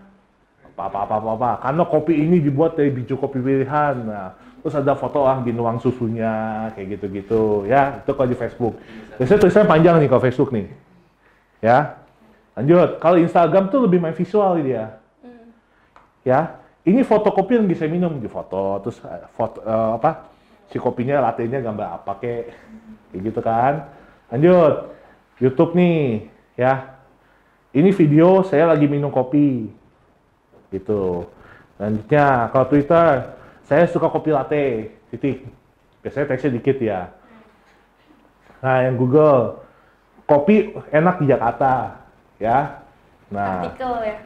apa-apa-apa-apa. Karena kopi ini dibuat dari biji kopi pilihan. Nah, terus ada foto orang di nuang susunya, kayak gitu-gitu. Ya, itu kalau di Facebook. Biasanya tulisannya panjang nih kalau Facebook nih. Ya, lanjut. Kalau Instagram tuh lebih main visual dia. Ya, ini fotokopi yang bisa minum di foto, terus eh, foto eh, apa? Si kopinya latenya gambar apa kek, kayak gitu kan. Lanjut, YouTube nih, ya. Ini video saya lagi minum kopi, gitu. Lanjutnya, kalau Twitter, saya suka kopi latte, titik. Biasanya teksnya dikit ya. Nah, yang Google, kopi enak di Jakarta, ya. Nah,
Artikel ya.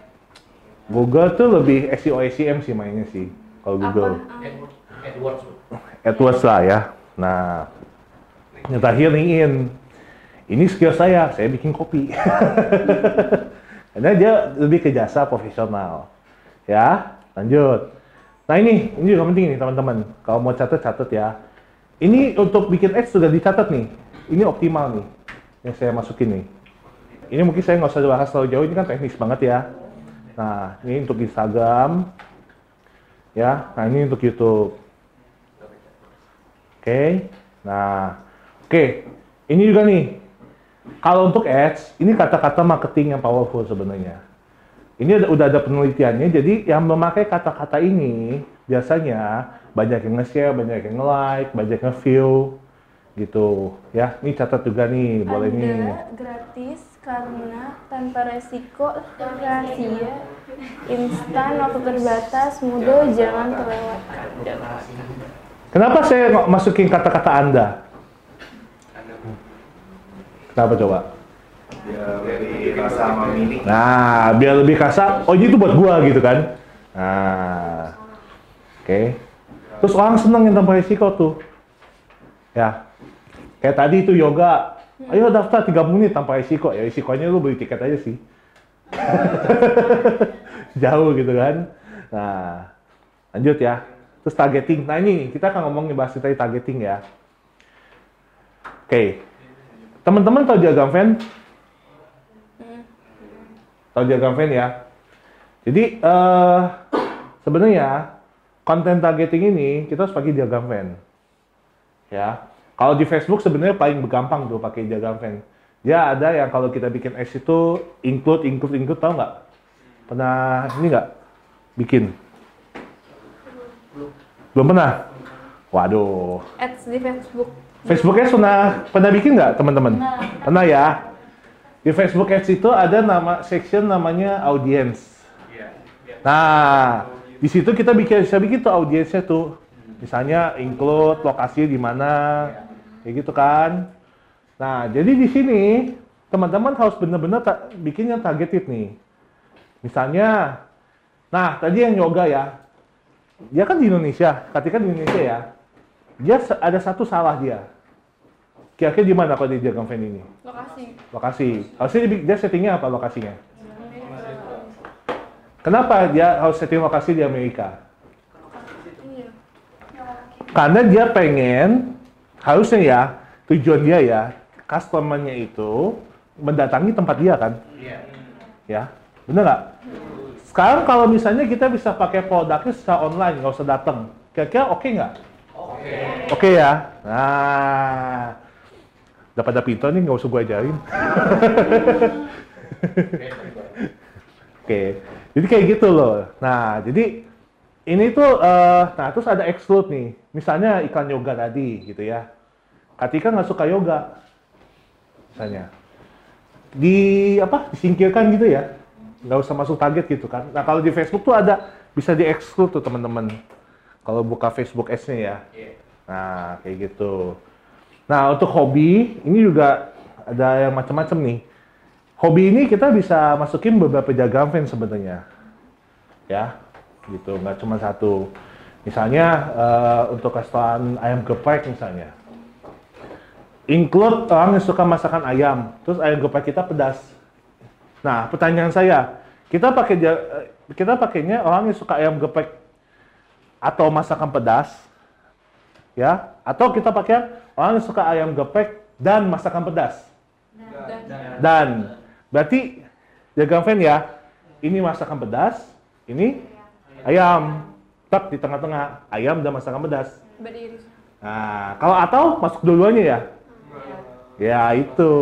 Google tuh lebih SEO SEM sih mainnya sih kalau Google.
Apa?
Edward. Edwards.
AdWords lah ya. Nah, yang terakhir LinkedIn. Ini skill saya, saya bikin kopi. Karena dia lebih ke jasa profesional. Ya, lanjut. Nah ini, ini juga penting nih teman-teman. Kalau mau catat, catat ya. Ini untuk bikin ads sudah dicatat nih. Ini optimal nih, yang saya masukin nih. ini mungkin saya nggak usah bahas terlalu jauh, ini kan teknis banget ya. Nah, ini untuk Instagram, ya. Nah, ini untuk YouTube. Oke, nah, oke, ini juga nih. Kalau untuk ads, ini kata-kata marketing yang powerful sebenarnya. Ini ada- udah ada penelitiannya, jadi yang memakai kata-kata ini biasanya banyak yang nge-share, banyak yang nge-like, banyak yang view gitu ya. Ini catat juga nih, boleh nih.
Ada gratis karena tanpa resiko rahasia instan waktu terbatas mudah jangan terlewatkan
Kenapa saya masukin kata-kata Anda? Kenapa coba?
Ya.
Nah, biar lebih kasar, oh ini tuh buat gua gitu kan. Nah, oke. Terus orang seneng yang tanpa risiko tuh. Ya, kayak tadi itu yoga. Ayo daftar 30 menit tanpa risiko. Ya risikonya lu beli tiket aja sih. Jauh gitu kan. Nah, lanjut ya. Terus targeting. Nah ini kita akan ngomongin bahas tadi targeting ya. Oke. Teman-teman tahu diagram Venn? Tahu diagram Venn ya? Jadi eh sebenarnya konten targeting ini kita harus pakai diagram Venn. Ya. Kalau di Facebook sebenarnya paling gampang tuh pakai diagram Venn. Dia ada yang kalau kita bikin ads itu include, include, include, tahu nggak? Pernah ini nggak? Bikin? Belum pernah? Waduh.
ads di Facebook
Facebooknya pernah pernah bikin nggak teman-teman? Pernah ya. Di Facebook Ads itu ada nama section namanya audience. Nah, di situ kita bikin bisa bikin tuh audiensnya tuh. Misalnya include lokasi di mana, kayak gitu kan. Nah, jadi di sini teman-teman harus benar-benar ta- bikin yang targeted nih. Misalnya, nah tadi yang yoga ya, dia kan di Indonesia, ketika di Indonesia ya, dia ada satu salah dia. Kira-kira di mana kalau di diagram Venn ini?
lokasi
Lokasi. Harusnya dia, settingnya apa lokasinya? Kenapa dia harus setting lokasi di Amerika?
iya
Karena dia pengen, harusnya ya, tujuan dia ya, customer-nya itu mendatangi tempat dia kan? Ya, bener nggak? Sekarang kalau misalnya kita bisa pakai produknya secara online, nggak usah datang, kira-kira oke nggak? Oke ya. Nah, udah pada pintar nih nggak usah gue ajarin. Oke, jadi kayak gitu loh. Nah, jadi ini tuh, eh, nah terus ada exclude nih. Misalnya iklan yoga tadi gitu ya. Katika nggak suka yoga, misalnya di apa disingkirkan gitu ya, nggak usah masuk target gitu kan. Nah kalau di Facebook tuh ada bisa di exclude tuh teman-teman. Kalau buka Facebook Ads-nya ya. Nah, kayak gitu. Nah, untuk hobi, ini juga ada yang macam-macam nih. Hobi ini kita bisa masukin beberapa diagram Venn sebenarnya. Ya, gitu. Nggak cuma satu. Misalnya, eh, untuk restoran ayam geprek misalnya. Include orang yang suka masakan ayam. Terus ayam geprek kita pedas. Nah, pertanyaan saya, kita pakai eh, kita pakainya orang yang suka ayam geprek atau masakan pedas, ya, atau kita pakai orang yang suka ayam geprek dan masakan pedas. Dan berarti diagram Venn ya, ini masakan pedas, ini ayam, tak di tengah-tengah ayam dan masakan pedas.
beriris
Nah, kalau atau masuk dua-duanya ya? Ya itu.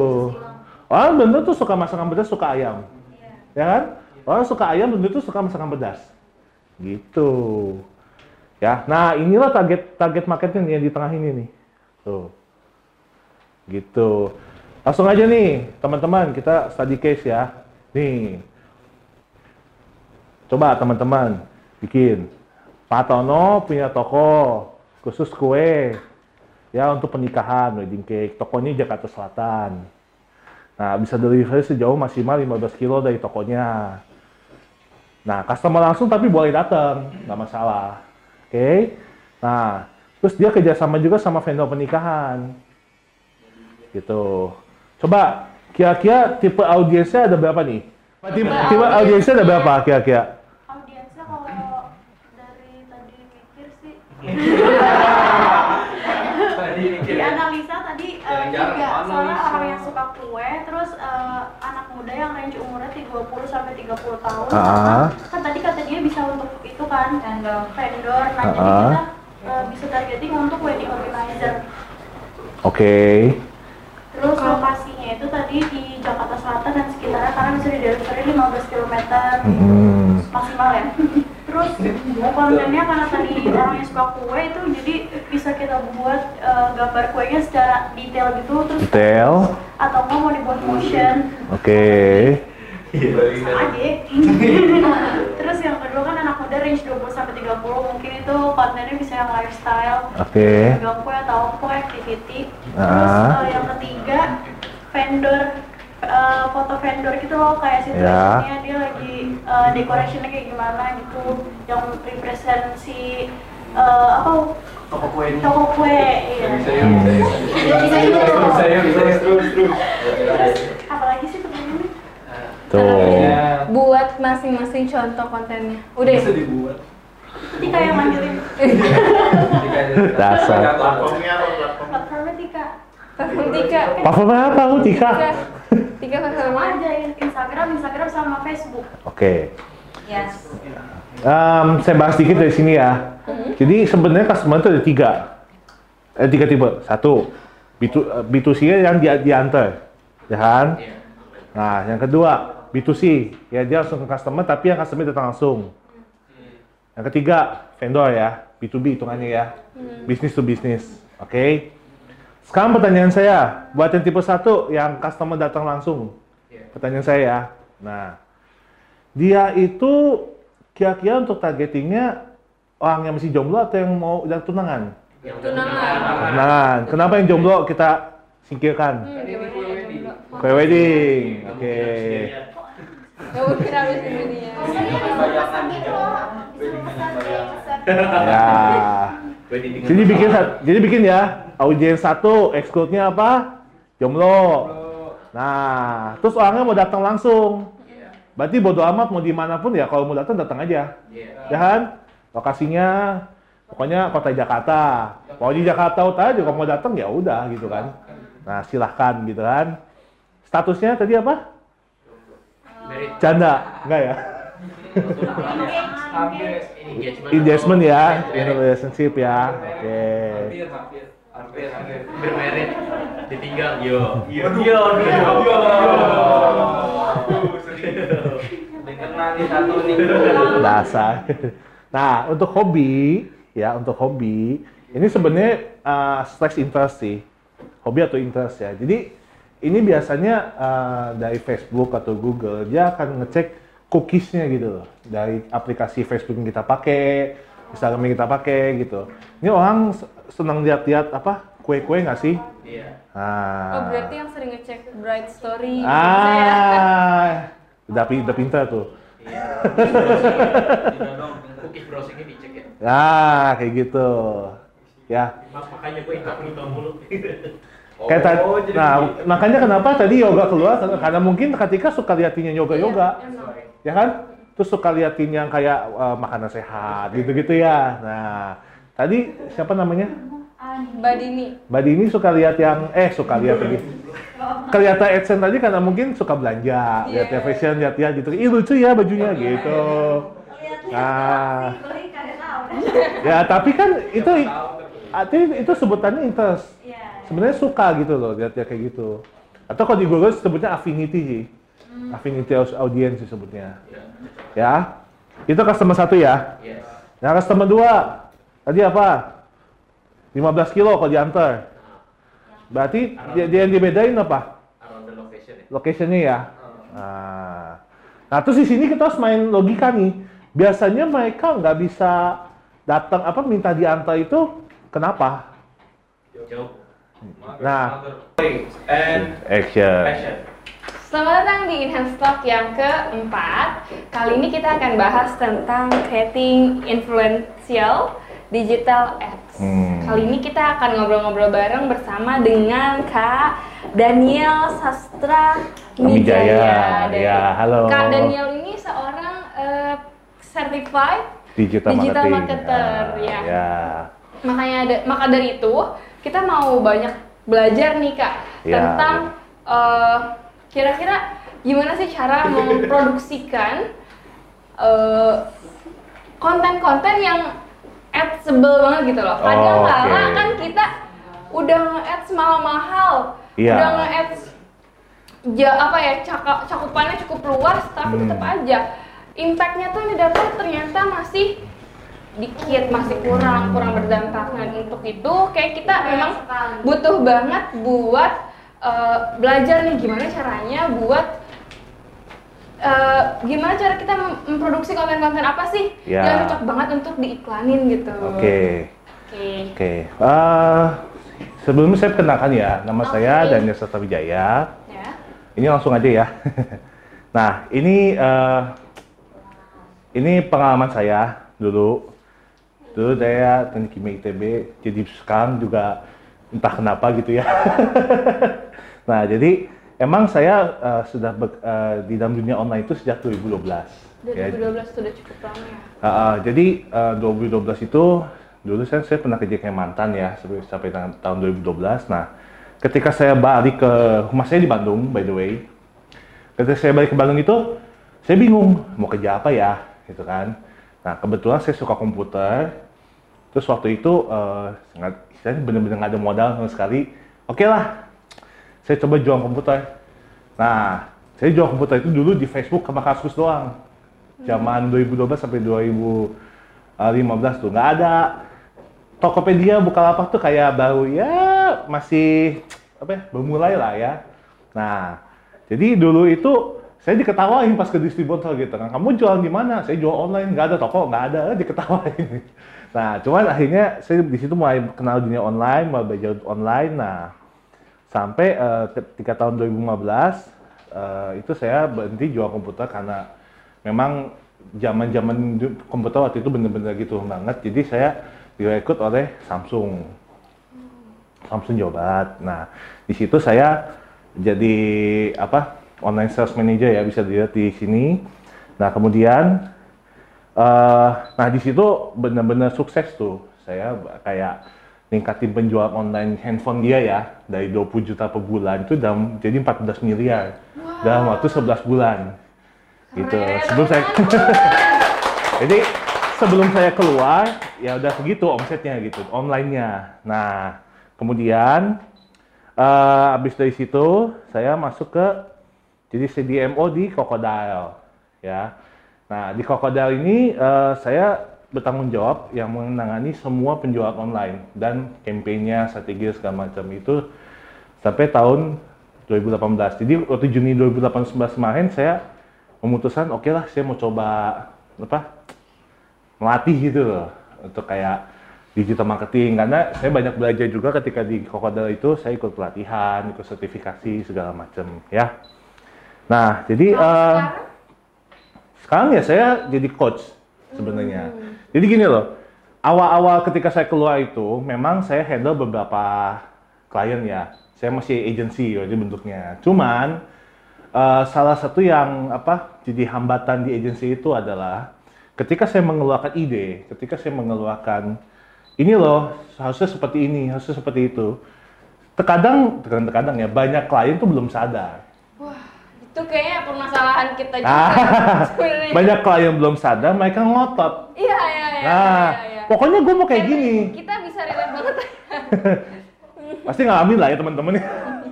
Orang bener tuh suka masakan pedas, suka ayam. Ya kan? Orang suka ayam bener tuh suka masakan pedas. Gitu. Ya, nah inilah target target marketnya nih yang di tengah ini nih. Tuh. Gitu. Langsung aja nih, teman-teman, kita study case ya. Nih. Coba teman-teman bikin. Pak Tono punya toko khusus kue ya untuk pernikahan wedding cake tokonya Jakarta Selatan nah bisa delivery sejauh maksimal 15 kilo dari tokonya nah customer langsung tapi boleh datang nggak masalah oke. Nah terus dia kerjasama juga sama vendor pernikahan. Gitu. Coba kira-kira tipe audiensnya ada berapa nih? Tipe, tipe audiensnya ada berapa kira-kira?
Audiensnya kalau dari tadi mikir sih di analisa tadi eh,
Jarang-jarang
tiga
mana
soalnya
bisa.
orang yang suka kue terus eh, anak
muda yang range umurnya 30 sampai 30 tahun.
Ah.
Kan tadi kata dia bisa untuk itu kan
Vendor.
vendor. Nah, jadi
Ah.
kita eh, bisa targeting untuk wedding organizer.
Oke.
Terus lokasinya itu tadi di Jakarta Selatan dan sekitarnya karena bisa di delivery 15 km
Hmm.
maksimal ya. Terus kontennya karena tadi orangnya suka kue itu jadi bisa kita buat eh, gambar kuenya secara detail gitu terus
Detail.
atau nggak mau dibuat motion
Oke.
sama aja. Terus yang kedua kan anak muda range 20 sampai 30 mungkin itu kontennya bisa yang lifestyle
Oke.
pegang kue atau kue activity. Terus eh, yang ketiga vendor eh, foto vendor gitu loh kayak
Ya.
situasinya dia lagi eh, decorationnya kayak gimana gitu yang represent si eh, apa
Toko kue ini.
toko kue iya.
Bisa yuk, bisa yuk.
Bisa yuk.
Yuk, terus, terus.
Terus apalagi sih temen-temen?
Tuh.
Ya,
Buat masing-masing contoh kontennya. Udah ya?
bisa dibuat.
Tika yang manggilin
Dasar.
Platformnya apa platform?
platformnya Tika
Parfum Tika.
Parfum apa aku Tika?
Tika. Parfum
aja Instagram Instagram sama Facebook
Oke.
Yes.
Em, saya bahas dikit dari sini ya. Jadi sebenarnya customer itu ada tiga. Eh, tiga tipe. Satu, B2, eh, B2C yang dia diantar. Ya kan? Nah, yang kedua, B2C. Ya dia langsung ke customer, tapi yang customer datang langsung. Yang ketiga, vendor ya. B2B hitungannya ya. Business to business. Oke? Sekarang pertanyaan saya, buat yang tipe satu yang customer datang langsung. Pertanyaan saya ya. Nah, dia itu kira-kira untuk targetingnya orang yang masih jomblo atau yang mau udah tunangan?
Tunangan.
Tunangan. Kenapa yang jomblo kita singkirkan?
Hmm, ya?
Kue wedding. Oke.
Ya mungkin habis ini dia.
Ya. Jadi bikin jadi bikin ya audiens satu, exclude-nya apa? Jomblo. Nah, terus orangnya mau datang langsung. Berarti bodo amat mau di mana pun ya kalau mau datang datang aja. Ya kan? Lokasinya pokoknya kota Jakarta. Mau di Jakarta Utara juga mau datang ya udah gitu kan. Nah, silahkan gitu kan. Statusnya tadi apa? Janda, enggak ya? Engagement ya, relationship ya. Oke.
Hampir, hampir, hampir, hampir. Bermerit, ditinggal. Yo, yo, yo, yo, yo. Satu nih.
Dasar. Nah, untuk hobi ya, untuk hobi ini sebenarnya uh, slash interest sih. Hobi atau interest ya. Jadi ini biasanya uh, dari Facebook atau Google dia akan ngecek cookiesnya gitu loh dari aplikasi Facebook yang kita pakai, Instagram yang kita pakai gitu. Ini orang senang lihat-lihat apa kue-kue nggak sih?
Iya.
Nah.
Oh berarti yang sering ngecek bright story gitu ya?
Ah, udah, pi- udah pintar tuh.
Iya. Browsingnya dicek ya.
Nah, kayak gitu. Ya.
Makanya gue ikut lupa mulu.
Kayak tadi,
Oh, jadi
nah
begitu.
makanya kenapa tadi yoga keluar karena mungkin ketika suka liatin yang yoga yoga,
Emang.
ya kan? Terus suka liatin yang kayak eh, makanan sehat gitu-gitu ya. Nah, tadi siapa namanya?
Mbak Dini.
Mbak Dini suka lihat yang eh suka lihat lagi. Kelihatan AdSense tadi karena mungkin suka belanja, lihat ya fashion, lihat ya gitu. Ih lucu ya bajunya gitu. Nah, ya tapi kan itu artinya itu sebutannya interest.
Iya.
sebenarnya suka gitu loh lihat ya kayak gitu atau kalau di Google sebutnya affinity sih affinity aus- audience disebutnya ya itu customer satu ya
Yes.
nah customer dua tadi apa 15 kilo kalau diantar berarti dia, dia yang dibedain apa
Around the location ya.
locationnya ya nah, nah terus di sini kita harus main logika nih biasanya mereka nggak bisa datang apa minta diantar itu kenapa
Jauh.
Nah.
And
action
passion.
Selamat datang di Enhance Talk yang keempat. Kali ini kita akan bahas tentang creating influential digital ads.
Hmm.
Kali ini kita akan ngobrol-ngobrol bareng bersama dengan Kak Daniel Sastra
Mijaya.
Dari-
Ya, halo.
Kak Daniel ini seorang eh, certified
digital,
Digital
marketing.
marketer,
Ah,
ya.
ya.
Makanya ada, maka dari itu kita mau banyak belajar nih kak
Ya,
tentang eh, kira-kira gimana sih cara memproduksikan eh, konten-konten yang adsable banget gitu loh. Kadang
Oh,
kala
oke.
kan kita udah nge-ads mahal-mahal,
Iya.
udah nge-ads ya apa ya cakap, cakupannya cukup luas, tapi
Hmm.
tetap aja impactnya tuh yang didapat ternyata masih dikit, masih kurang, kurang berdampak. Nah untuk itu kayak kita memang butuh banget buat eh, belajar nih gimana caranya buat eh, gimana cara kita mem- memproduksi konten-konten apa sih
Ya.
yang cocok banget untuk diiklanin gitu.
Oke.
Oke.
Oke. Eh, sebelumnya saya perkenalkan ya, nama
Oke.
saya Daniel Sasta Wijaya.
Ya.
Ini langsung aja ya. nah, ini eh, ini pengalaman saya dulu. Dulu saya teknik kimia ITB, jadi sekarang juga entah kenapa gitu ya. nah, jadi emang saya eh, sudah eh, di dalam dunia online itu sejak 2012. ya.
2012 sudah cukup lama ya.
Uh, uh, jadi uh, 2012 itu dulu saya, saya pernah kerja kayak mantan ya sampai, sampai tahun, tahun 2012. Nah, ketika saya balik ke rumah saya di Bandung, by the way, ketika saya balik ke Bandung itu saya bingung mau kerja apa ya, gitu kan. Nah, kebetulan saya suka komputer. Terus waktu itu uh, nggak- istilahnya bener-bener nggak ada modal sama sekali. Oke lah, saya coba jual komputer. Nah, saya jual komputer itu dulu di Facebook sama Kaskus doang. Zaman 2012 sampai 2015 tuh nggak ada. Tokopedia, Bukalapak tuh kayak baru ya masih apa ya, bermulai lah ya. Nah, jadi dulu itu saya diketawain pas ke distributor gitu kan. Kamu jualan di mana? Saya jual online, nggak ada toko, nggak ada, diketawain. Nah, cuman akhirnya saya di situ mulai kenal dunia online, mulai belajar online. Nah, sampai eh, ketika tahun 2015 eh, itu saya berhenti jual komputer karena memang zaman-zaman du- komputer waktu itu bener-bener gitu banget. Jadi saya direkrut oleh Samsung. Samsung Jawa Barat. Nah, di situ saya jadi apa? online sales manager ya bisa dilihat di sini. Nah, kemudian eh nah di situ benar-benar sukses tuh. Saya kayak ningkatin penjualan online handphone dia ya dari 20 juta per bulan itu dalam jadi 14 miliar dalam waktu 11 bulan. Gitu.
Keren.
Sebelum saya Jadi sebelum saya keluar ya udah segitu omsetnya gitu, online-nya. Nah, kemudian eh habis dari situ saya masuk ke jadi CDMO di Crocodile ya. Nah, di Crocodile ini eh, saya bertanggung jawab yang menangani semua penjualan online dan kampanyenya, strategi segala macam itu sampai tahun 2018. Jadi waktu Juni 2018 kemarin saya memutuskan oke lah saya mau coba apa melatih gitu loh untuk kayak digital marketing karena saya banyak belajar juga ketika di Crocodile itu saya ikut pelatihan, ikut sertifikasi segala macam ya. Nah, jadi
sekarang?
sekarang ya saya jadi coach sebenarnya. Jadi gini loh, awal-awal ketika saya keluar itu memang saya handle beberapa klien ya. Saya masih agency jadi bentuknya. Cuman eh, salah satu yang apa jadi hambatan di agency itu adalah ketika saya mengeluarkan ide, ketika saya mengeluarkan ini loh harusnya seperti ini, harusnya seperti itu. Terkadang, terkadang ya banyak klien tuh belum sadar.
Wah, itu kayaknya permasalahan kita juga
Ah, banyak klien belum sadar, mereka ngotot.
Iya, iya, iya.
Nah,
iya, iya.
pokoknya gue mau kayak gini.
Kita bisa relate banget.
Pasti ngalamin lah ya teman-teman ya.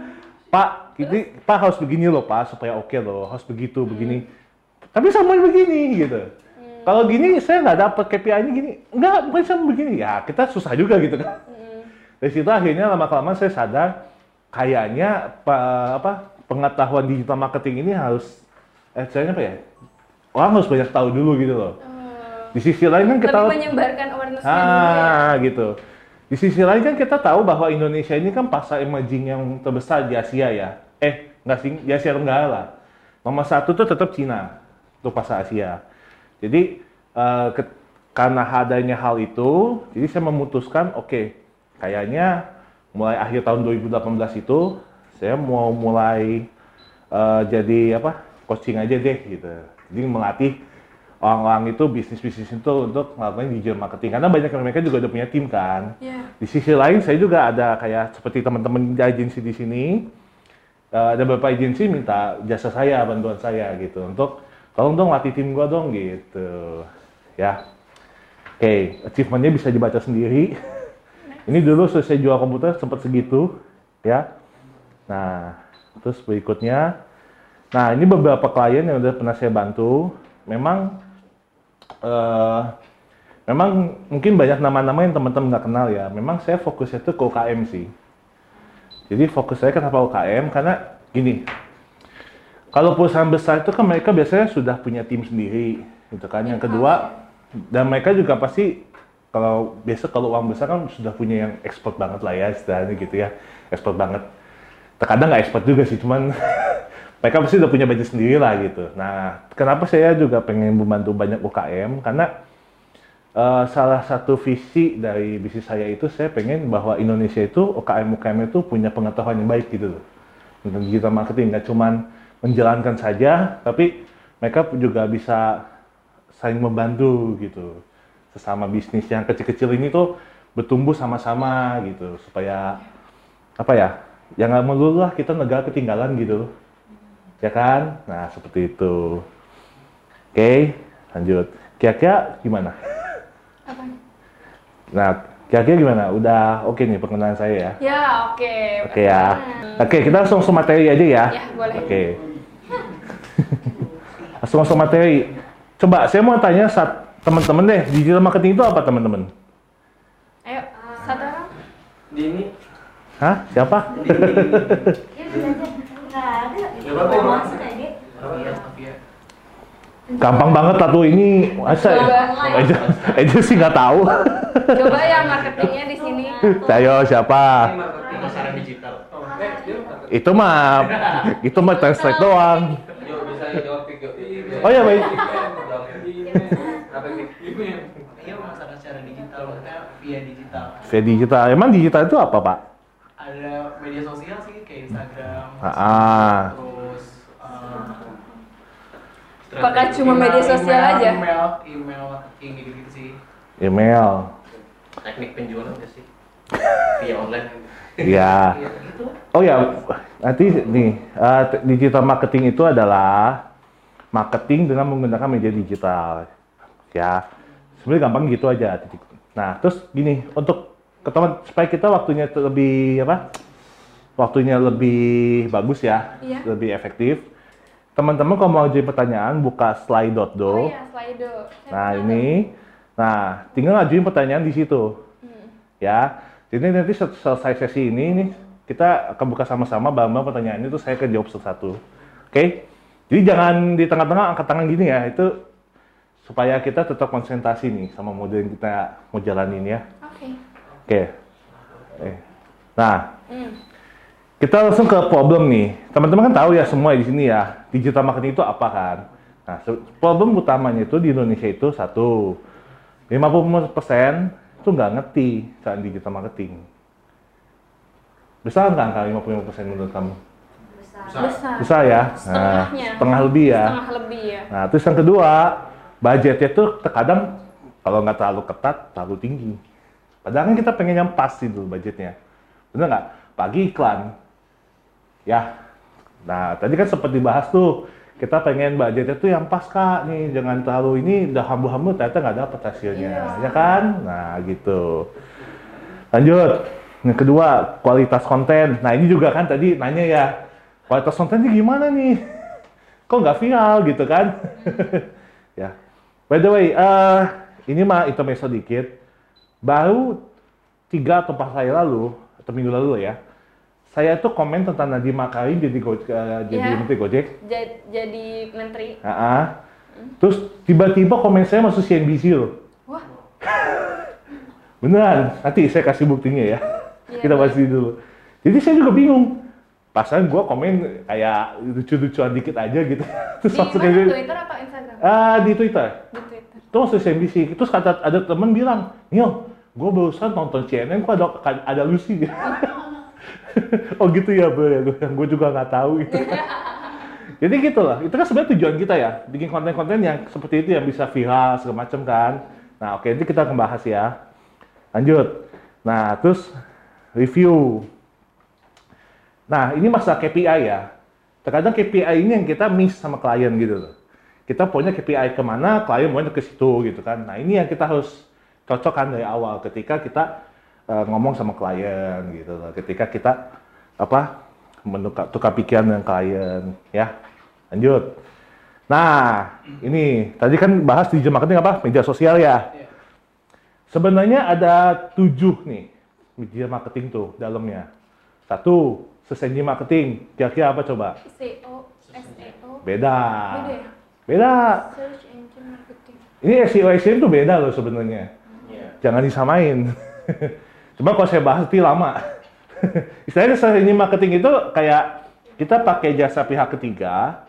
Pak, ini Pak harus begini loh Pak supaya oke loh, harus begitu begini. Tapi sama begini gitu. Kalau gini saya nggak dapat KPI-nya gini, nggak bukan sama begini ya kita susah juga gitu kan. Dari situ akhirnya lama kelamaan saya sadar kayaknya pa- apa pengetahuan digital marketing ini harus eh saya apa ya orang harus banyak tahu dulu gitu loh. Di sisi lain kan kita
Lebih menyebarkan awareness-nya dulu ya.
Ah, gitu. Di sisi lain kan kita tahu bahwa Indonesia ini kan pasar emerging yang terbesar di Asia ya. Eh, nggak sih, di Asia Tenggara lah. Nomor satu tuh tetap Cina, untuk pasar Asia. Jadi, eh, ke- karena adanya hal itu, jadi saya memutuskan, oke, kayaknya mulai akhir tahun 2018 itu, saya mau mulai eh, jadi apa, coaching aja deh gitu. Jadi melatih orang-orang itu bisnis-bisnis itu untuk melakukan digital marketing karena banyak yang mereka juga udah punya tim kan.
Iya.
Di sisi lain saya juga ada kayak seperti teman-teman di agensi di sini eh, ada beberapa agensi minta jasa saya, bantuan saya gitu untuk tolong dong latih tim gua dong gitu. Ya. Oke, achievementnya bisa dibaca sendiri. Ini dulu selesai jual komputer sempat segitu, ya. Nah, terus berikutnya, nah ini beberapa klien yang udah pernah saya bantu. Memang, eh, memang mungkin banyak nama-nama yang teman-teman nggak kenal ya. Memang saya fokusnya tuh ke UKM sih. Jadi fokus saya kenapa UKM? Karena gini, kalau perusahaan besar itu kan mereka biasanya sudah punya tim sendiri, gitu kan. Yang kedua, dan mereka juga pasti kalau biasa kalau uang besar kan sudah punya yang ekspor banget lah ya istilahnya gitu ya, ekspor banget. Terkadang nggak ekspor juga sih, cuman mereka pasti udah punya budget sendiri lah gitu. Nah, kenapa saya juga pengen membantu banyak UKM? Karena eh, salah satu visi dari bisnis saya itu saya pengen bahwa Indonesia itu UKM UKM itu punya pengetahuan yang baik gitu loh tentang digital marketing nggak cuman menjalankan saja tapi mereka juga bisa saling membantu gitu sesama bisnis yang kecil-kecil ini tuh bertumbuh sama-sama gitu supaya apa ya yang nggak melulu lah kita negara ketinggalan gitu ya kan nah seperti itu oke lanjut kira-kira gimana nah kira-kira gimana udah oke nih perkenalan saya ya
Ya, oke.
Oke ya. Oke, kita langsung ke materi aja ya.
Ya, boleh.
Oke. langsung masuk materi. Coba saya mau tanya saat teman-teman deh, digital marketing itu apa teman-teman?
Ayo, satu orang.
Dini.
Hah? Siapa?
Ya.
Gampang banget lah tuh ini. Masa aja, aja sih nggak tahu.
Coba yang marketingnya di sini.
Ayo siapa?
Pemasaran digital.
Itu mah, itu mah translate doang.
Yuk, bisa jawab Vigo.
Oh iya, baik.
Iya, pemasaran secara digital, maksudnya via digital.
Via digital. Emang digital itu apa pak?
Ada media sosial sih, kayak Instagram,
Ah.
terus eh,
Apakah cuma media
email,
sosial aja?
Email, email marketing gitu-gitu sih.
Email.
Teknik penjualan udah sih. Via online.
Iya.
Iya, gitu.
Oh ya, nanti nih eh, t- digital marketing itu adalah marketing dengan menggunakan media digital. Ya, sebenarnya gampang gitu aja. titik. Nah, terus gini, untuk ke teman supaya kita waktunya lebih apa? Waktunya lebih bagus ya,
Iya.
lebih efektif. Teman-teman kalau mau jadi pertanyaan buka slide.do.
Oh iya, Slido. Saya
Nah ini, nah tinggal ngajuin pertanyaan di situ, ya. Jadi nanti sel- selesai sesi ini nih, kita akan buka sama-sama bareng-bareng pertanyaan itu saya akan jawab satu-satu, oke? Jadi jangan di tengah-tengah angkat tangan gini ya, itu supaya kita tetap konsentrasi nih sama model yang kita mau jalanin ya,
Oke.
oke? Eh. Nah,
Hmm.
kita langsung ke problem nih. Teman-teman kan tahu ya semua di sini ya, digital marketing itu apa kan? Nah, problem utamanya itu di Indonesia itu satu, 50% itu nggak ngerti soal digital marketing. Besar nggak angka 55% menurut kamu?
Besar.
Besar.
Besar ya? Nah,
Setengahnya.
setengah lebih ya.
Setengah lebih ya.
Nah, terus yang kedua, budgetnya tuh terkadang kalau nggak terlalu ketat, terlalu tinggi. Padahal kan kita pengen yang pas itu budgetnya. Bener nggak? Pagi iklan. Ya. Nah, tadi kan sempat dibahas tuh, kita pengen budgetnya tuh yang pas kak nih, jangan terlalu ini udah hambu-hambu ternyata nggak dapet hasilnya, ya kan? Nah, gitu. Lanjut. Yang kedua, kualitas konten. Nah, ini juga kan tadi nanya ya, kualitas kontennya gimana nih? Kok nggak viral gitu kan? ya. By the way, eh ini mah intermezzo dikit. Baru tiga atau empat hari lalu, atau minggu lalu ya, saya tuh komen tentang Nadiem Makarim jadi go, eh, jadi
Iya.
menteri Gojek.
Ja- Jadi menteri.
Ah. Terus tiba-tiba komen saya masuk CNBC loh.
Wah.
Beneran, nanti saya kasih buktinya ya.
Iya,
Kita bahas ini dulu. Jadi saya juga bingung. Pasan gue komen kayak lucu-lucuan dikit aja gitu. Terus
Di mana?
kayak
Twitter atau Instagram?
Ah, di Twitter.
Di Twitter.
Terus masuk CNBC. Terus kata ada temen bilang, Nio, gue barusan nonton CNN, kok ada ada Lucy oh gitu ya, bro ya. Gue juga nggak tahu gitu. Jadi gitu lah. Itu kan sebenarnya tujuan kita ya, bikin konten-konten yang seperti itu yang bisa viral segala macam kan. Nah, oke, nanti kita akan bahas ya. Lanjut. Nah, terus review. Nah, ini masalah KPI ya. Terkadang KPI ini yang kita miss sama klien gitu loh. Kita punya KPI ke mana, klien maunya ke situ gitu kan. Nah, ini yang kita harus cocokkan dari awal ketika kita eh, ngomong sama klien gitu loh. Ketika kita apa menukar tukar pikiran dengan klien ya. Lanjut. Nah, ini tadi kan bahas digital marketing apa? Media sosial ya. Sebenarnya ada tujuh nih media marketing tuh dalamnya. Satu, engine marketing. Kira-kira apa coba?
SEO, SEO.
Beda.
Beda ya?
Beda.
Search engine marketing.
Ini SEO SEM tuh beda loh sebenarnya.
Iya.
Jangan disamain. Cuma kalau saya bahas itu lama. Istilahnya search engine marketing itu kayak kita pakai jasa pihak ketiga,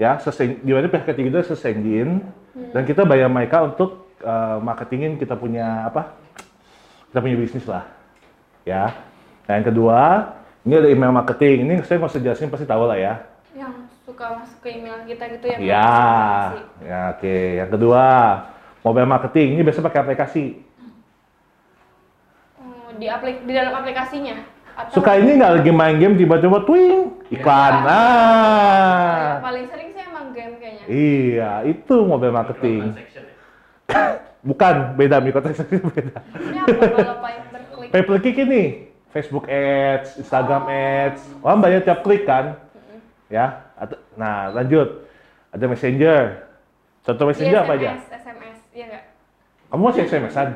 ya, di mana pihak ketiga itu search engine, dan kita bayar mereka untuk eh, marketingin kita punya apa? Kita punya bisnis lah, ya. Nah yang kedua, ini ada email marketing. Ini saya nggak usah jelasin pasti tahu lah ya.
Yang suka masuk ke email kita gitu ya.
Ya,
aplikasi.
ya oke. Yang kedua, mobile marketing. Ini biasa pakai aplikasi.
Oh, di aplik di dalam aplikasinya. Atau
Suka ini nggak lagi main game tiba-tiba twing iklan.
Ya,
Nah,
paling sering sih emang game kayaknya.
iya itu mobile marketing.
Ya.
Bukan beda microtransaction beda.
Ini apa?
Pay per click ini Facebook Ads, Instagram Ads. Orang bayar tiap klik kan? Ya. Nah lanjut. Ada Messenger. Contoh Messenger
Iya,
apa aja?
SMS, SMS, iya nggak?
Kamu masih SMS-an?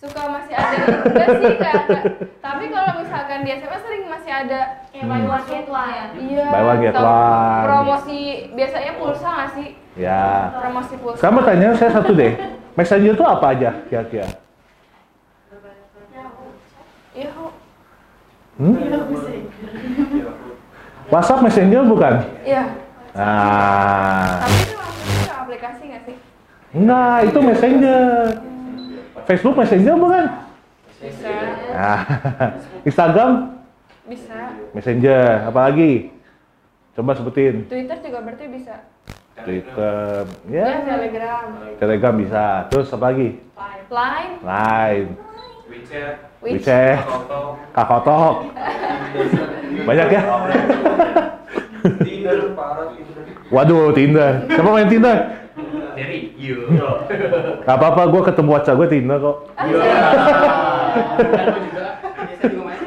Suka masih ada enggak sih nggak ada. Tapi kalau misalkan di SMS sering masih ada
Yang buy one get one ya.
Iya.
Buy one, get one.
Promosi biasanya pulsa nggak sih?
Ya.
Promosi pulsa.
Sekarang pertanyaan saya satu deh. Messenger itu apa aja kira-kira?
Iya, kok.
Hmm? WhatsApp Messenger bukan?
Iya.
Nah,
Tapi itu maksudnya aplikasi nggak sih?
enggak, itu Messenger. Facebook Messenger bukan?
Bisa.
Nah, Instagram
Bisa.
Messenger, apalagi? Coba sebutin.
Twitter juga berarti bisa.
Twitter,
Ya,
ya,
Telegram,
Telegram bisa. Terus apa lagi?
Line,
Line,
WeChat,
WeChat, Kakao Banyak ya?
Tinder, parah Tinder.
Waduh, Tinder. Siapa main Tinder?
Dari you.
Gak apa-apa, gue ketemu WhatsApp gue Tinder kok.
Iya. Lu juga. Biasa juga main.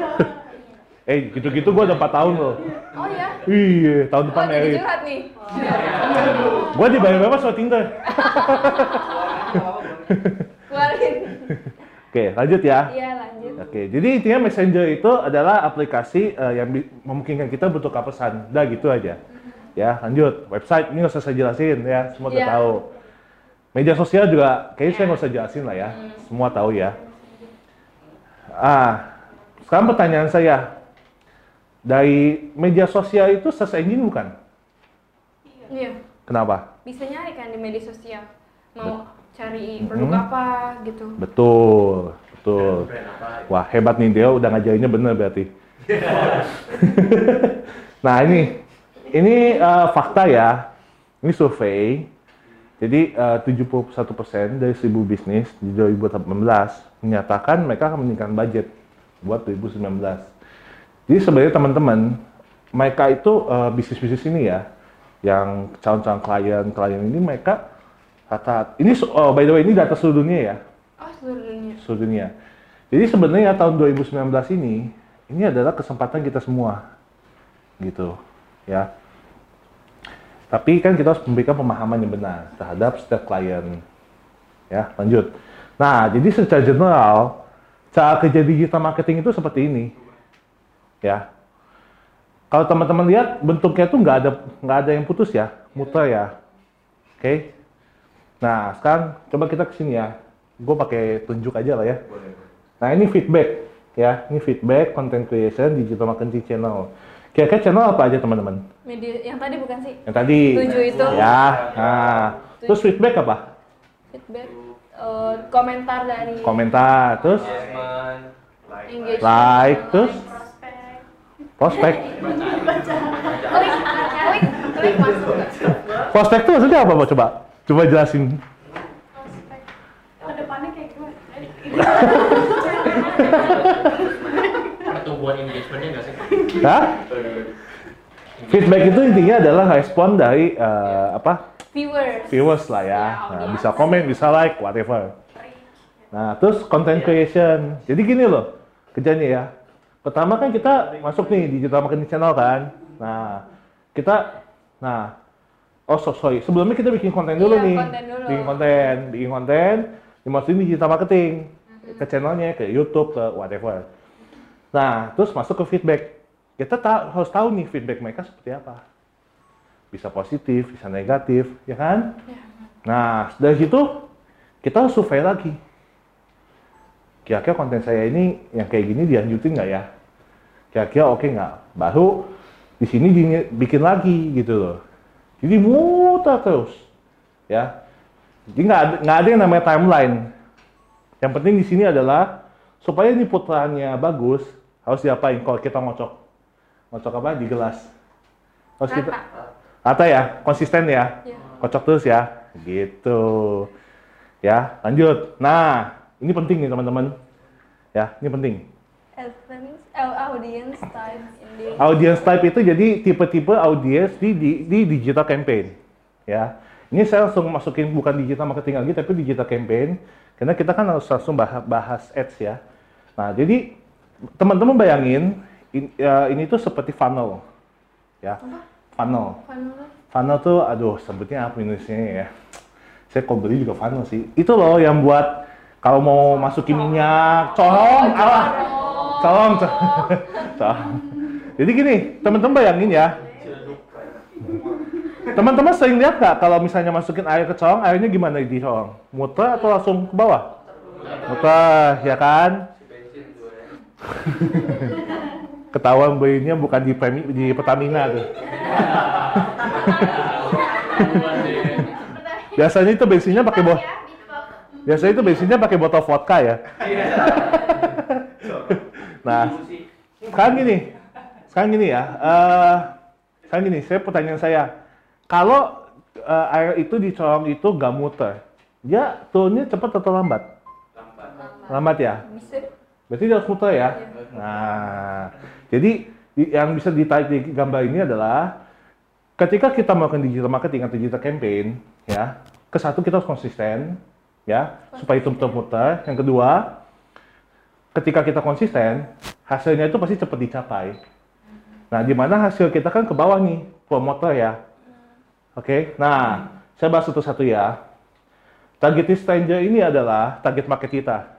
Eh, gitu-gitu gue udah 4 tahun loh.
Oh ya?
Iya, tahun
Oh,
depan
jadi
merit.
curhat nih.
Gue dibayar berapa sama Tinder? Oke, lanjut ya.
Iya, lanjut.
Oke, jadi intinya Messenger itu adalah aplikasi eh, yang memungkinkan kita bertukar pesan. Udah gitu aja. Ya, lanjut. Website ini nggak usah saya jelasin ya, semua udah
Iya.
tahu. Media sosial juga kayaknya saya nggak usah jelasin lah ya, semua tahu ya. Ah, sekarang pertanyaan saya, dari media sosial itu search engine bukan?
Iya.
Kenapa?
Bisa nyari kan di media sosial. Mau cari produk apa gitu.
Betul, betul. Wah hebat nih dia udah ngajarinnya bener berarti. nah ini, ini eh, fakta ya. Ini survei. Jadi eh, 71% dari 1000 bisnis di 2018 menyatakan mereka akan meningkatkan budget buat 2019. Jadi sebenarnya teman-teman, mereka itu eh, bisnis-bisnis ini ya, yang calon-calon klien-klien ini mereka rata ini oh, by the way ini data seluruh dunia ya
Oh, seluruh dunia.
seluruh dunia. Jadi sebenarnya tahun 2019 ini ini adalah kesempatan kita semua, gitu, ya. Tapi kan kita harus memberikan pemahaman yang benar terhadap setiap klien, ya. Lanjut. Nah, jadi secara general cara kerja digital marketing itu seperti ini, ya. Kalau teman-teman lihat bentuknya tuh nggak ada nggak ada yang putus ya, muter ya, oke. Nah, sekarang coba kita ke sini ya. Gue pakai tunjuk aja lah ya. Nah, ini feedback ya. Ini feedback content creation digital marketing channel. Kira-kira channel apa aja teman-teman?
Media yang tadi bukan sih?
Yang tadi.
Tujuh itu.
Ya. Nah, terus feedback apa?
Feedback eh, komentar dari
Komentar, terus
Engagement, like,
like, terus prospek.
klik klik klik masuk
Prospek itu maksudnya apa? Coba. Coba jelasin.
Ke depannya kayak gimana?
pertumbuhan engagementnya nggak sih?
Hah? Feedback itu intinya adalah respon dari eh, apa
Viewers.
viewers lah ya.
Ya,
Nah, bisa komen, bisa like, whatever. Nah, terus content creation. Jadi gini loh, kerjanya ya. Pertama kan kita masuk nih digital marketing channel kan. Nah, kita, nah, oh so, sorry, sebelumnya kita bikin konten dulu
Iya,
nih.
konten dulu.
Bikin konten, bikin konten, dimasukin digital marketing ke channelnya, ke YouTube, ke whatever. Nah, terus masuk ke feedback. Kita ta- harus tahu nih feedback mereka seperti apa. Bisa positif, bisa negatif, ya kan? Nah, dari situ kita harus survei lagi. Kira-kira konten saya ini yang kayak gini dilanjutin nggak ya? Kira-kira oke nggak? Baru di sini di- bikin lagi gitu loh. Jadi muter terus, ya. Jadi nggak ada, nggak ada yang namanya timeline. Yang penting di sini adalah supaya ini putarannya bagus, harus diapain kalau kita ngocok? Ngocok apa? Di gelas. Harus kita
Rata.
Ya, konsisten ya.
Iya.
Kocok terus ya. Gitu. Ya, lanjut. Nah, ini penting nih teman-teman. Ya, ini penting.
Uh, audience type in
Audience type itu jadi tipe-tipe audience di, di, di digital campaign. Ya. Ini saya langsung masukin bukan digital marketing lagi, tapi digital campaign. Karena kita kan harus langsung bahas, bahas ads ya. Nah, jadi teman-teman bayangin, in- ya, ini tuh seperti funnel. Ya, funnel.
funnel.
Funnel tuh, aduh, sebutnya apa Indonesia ya? Saya kok beli juga funnel sih. Itu loh yang buat kalau mau masukin minyak, colong, alah, colong. colong. Jadi gini, teman-teman bayangin ya. Teman-teman sering lihat nggak kalau misalnya masukin air ke colong, airnya gimana di colong? Muter atau langsung ke bawah? Muter, ya kan? Ketahuan belinya bukan di Premi- di Pertamina tuh. Biasanya itu bensinnya pakai botol. Biasanya itu bensinnya pakai botol vodka ya. nah, sekarang gini, sekarang gini ya. eh sekarang gini, saya pertanyaan saya, kalau eh, air itu dicolong itu gak muter, dia turunnya cepat atau lambat? Lambat ya.
Bisa
Berarti dia harus muter ya. Nah, jadi di- yang bisa ditarik di gambar ini adalah ketika kita melakukan digital marketing atau digital campaign, ya, ke satu kita harus konsisten, ya, supaya itu muter-muter. Yang kedua, ketika kita konsisten, hasilnya itu pasti cepat dicapai. Nah, di mana hasil kita kan ke bawah nih, promoter ya. Oke, nah, saya bahas satu-satu ya. Target stranger ini adalah target market kita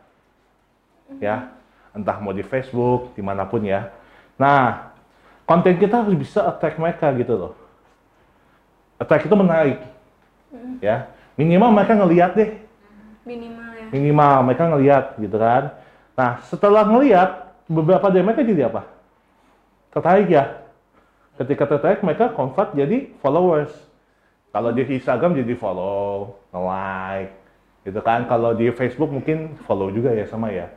ya entah mau di Facebook di mana pun ya nah konten kita harus bisa attract mereka gitu loh attract itu menarik ya minimal mereka ngelihat deh
minimal ya.
minimal mereka ngelihat gitu kan nah setelah ngelihat beberapa dari mereka jadi apa? Tertarik ya. Ketika tertarik mereka convert jadi followers. Kalau di Instagram jadi follow like gitu kan? Kalau di Facebook mungkin follow juga ya sama ya.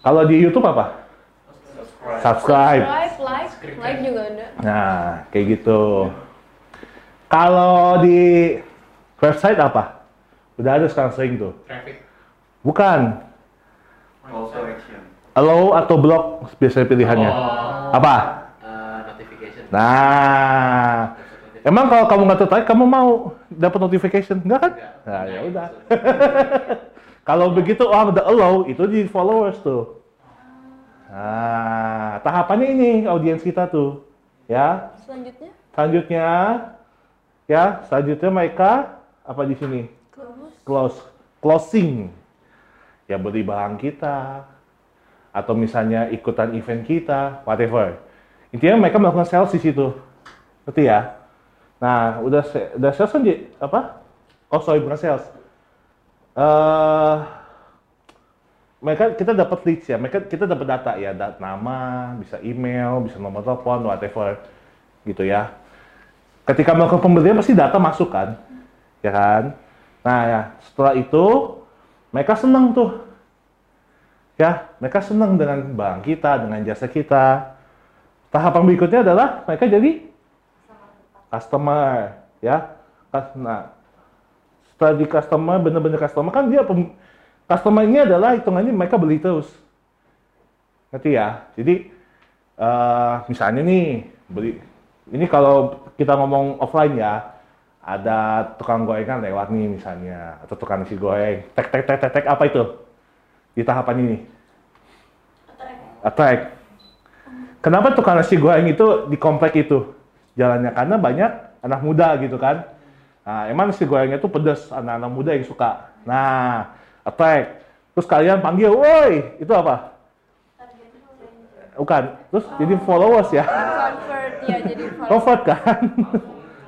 Kalau di YouTube apa? Subscribe.
Subscribe, like, like juga ada.
nah kayak gitu. Kalau di website apa? Udah ada sekarang sering tuh.
Traffic.
bukan
Call to action.
allow atau block biasanya pilihannya.
Oh.
apa?
Eh, notification.
nah emang kalau kamu nggak tertarik kamu mau dapat notification? Nggak kan?
Enggak.
nah ya udah. kalau begitu oh ada allow itu di followers tuh. Nah tahapannya ini audiens kita tuh. Ya.
Selanjutnya,
selanjutnya ya selanjutnya mereka apa di sini?
Close.
close. Closing ya beli barang kita. Atau misalnya ikutan event kita whatever. Intinya mereka melakukan sales di situ. Ngerti ya? Nah udah udah sales kan apa? Oh sorry bukan sales. Eh mereka kita dapat leads ya. Mereka kita dapat data ya. Dat nama bisa email bisa nomor telepon whatever. Gitu ya. Ketika melakukan pembelian pasti data masuk kan? Ya kan? Nah ya setelah itu mereka senang tuh. Ya mereka senang dengan barang kita dengan jasa kita. Tahapan berikutnya adalah mereka jadi customer ya. Nah setelah di customer bener-bener customer kan dia pem- customer ini adalah hitungannya mereka beli terus. Ngerti ya? Jadi eh, misalnya nih beli ini kalau kita ngomong offline ya ada tukang gorengan lewat nih misalnya atau tukang nasi goreng tek tek tek tek, tek apa itu? Di tahapan ini. Attack kenapa tukang nasi goreng itu di komplek itu? Jalannya karena banyak anak muda gitu kan. Nah emang nasi gorengnya itu pedas anak-anak muda yang suka. Nah attack terus kalian panggil woi itu apa? Bukan. Terus jadi followers ya.
Convert ya jadi follow.
convert kan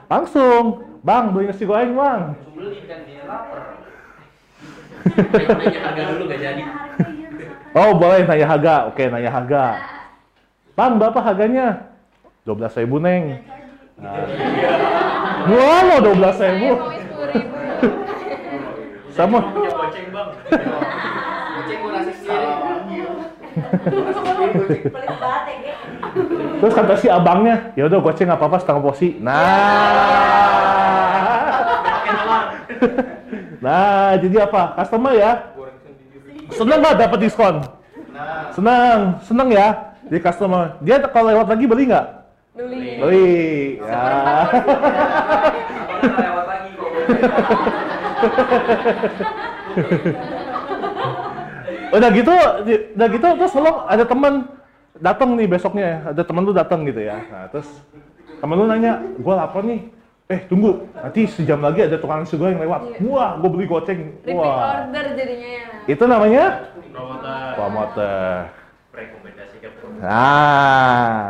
langsung bang beli nasi goreng bang.
Beli kan dia lapar. Nanya harga dulu gak jadi.
oh boleh nanya harga. Oke nanya harga. Bang berapa harganya? 12.000 ribu neng. Nah. wah lo 12.000
Saya
ribu.
Mau sepuluh ribu.
sama
gua
ya, Ge.
terus kata si abangnya ya udah goceng nggak apa-apa setengah porsi. Nah nah jadi apa? Customer ya? Seneng nggak dapat diskon? Seneng seneng ya? Jadi customer. Dia kalau lewat lagi beli nggak?
Beli.
beli. Ya.
Abang lewat lagi kok.
udah gitu udah gitu terus lo ada teman datang nih besoknya ada teman lu datang gitu ya. Nah, terus temen lu nanya gue lapar nih eh tunggu nanti sejam lagi ada tukang nasi goreng lewat wah gue beli goceng
Repeat
wah
order jadinya ya.
itu namanya
Promotor.
promoter
Rekomendasikan promotor.
nah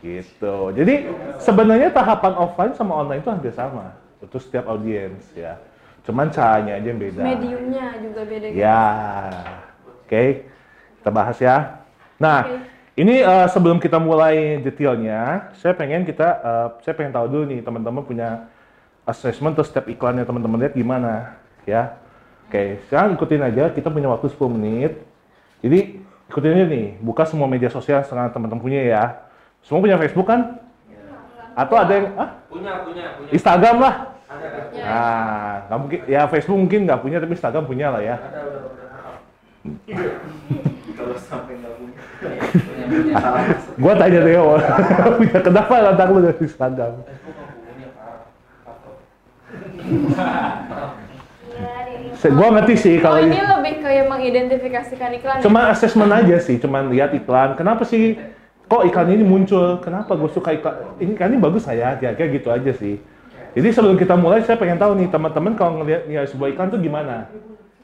gitu jadi sebenarnya tahapan offline sama online itu hampir sama untuk setiap audiens ya cuman caranya aja yang beda
Mediumnya juga beda. gitu.
Ya, oke, kita bahas ya. Nah,
Oke.
Ini eh, sebelum kita mulai detailnya, saya pengen kita, eh, saya pengen tahu dulu nih teman-teman punya assessment atau step iklannya teman-teman lihat gimana, ya. Oke, sekarang ikutin aja. Kita punya waktu 10 menit. Jadi ikutin aja nih, buka semua media sosial yang sekarang teman-teman punya ya. Semua punya Facebook kan? Atau ada yang, ah,
Punya, punya, punya.
Instagram lah.
Ada?
Ya.
Nah, mungkin, ya Facebook mungkin nggak punya, tapi Instagram punya lah ya.
Ada udah udah.
kalau sampai nggak punya.
Punya, punya. Salah masuk.
Gua tanya Theo, kenapa lantak lu dari
Pak.
Iya,
Se- Gua ngerti sih
Oh
kalau
ini lebih kayak mengidentifikasikan iklan. ya?
cuma assessment aja sih, cuma lihat iklan. Kenapa sih kok iklan ini muncul? Kenapa gue suka iklan ini kan ini bagus saya, kira-kira gitu aja sih. Jadi sebelum kita mulai, saya pengen tahu nih teman-teman kalau ngelihat ngelihat sebuah iklan tuh gimana,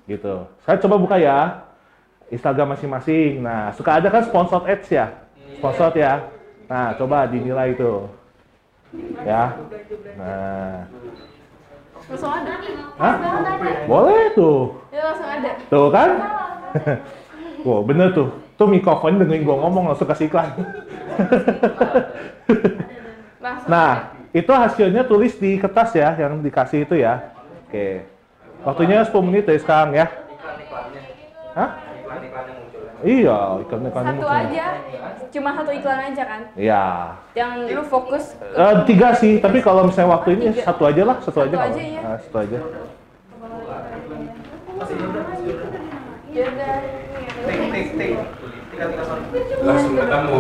gitu. Saya coba buka ya Instagram masing-masing. Nah, suka ada kan sponsored ads ya, sponsored ya. Nah, coba dinilai itu, ya. Nah,
Langsung ada.
Hah? boleh tuh.
Ya langsung ada.
Tuh kan? Wow, bener tuh. Tuh mikrofon dengerin gua ngomong langsung kasih iklan. Nah, itu hasilnya tulis di kertas ya, yang dikasih itu ya. Oke. Waktunya 10 menit dari sekarang ya.
Iklan-iklannya.
Hah? Iya, iklan-iklan
Satu aja. Cuma satu iklan aja kan.
Iya.
Yang lu fokus
Eh, tiga sih, tapi kalau misalnya waktu ini
Tiga.
satu aja lah, satu, aja.
Satu
kalau-
aja, iya.
Ah, satu aja.
ya
tik tik. Tinggal tinggal sorry.
Langsung ketemu.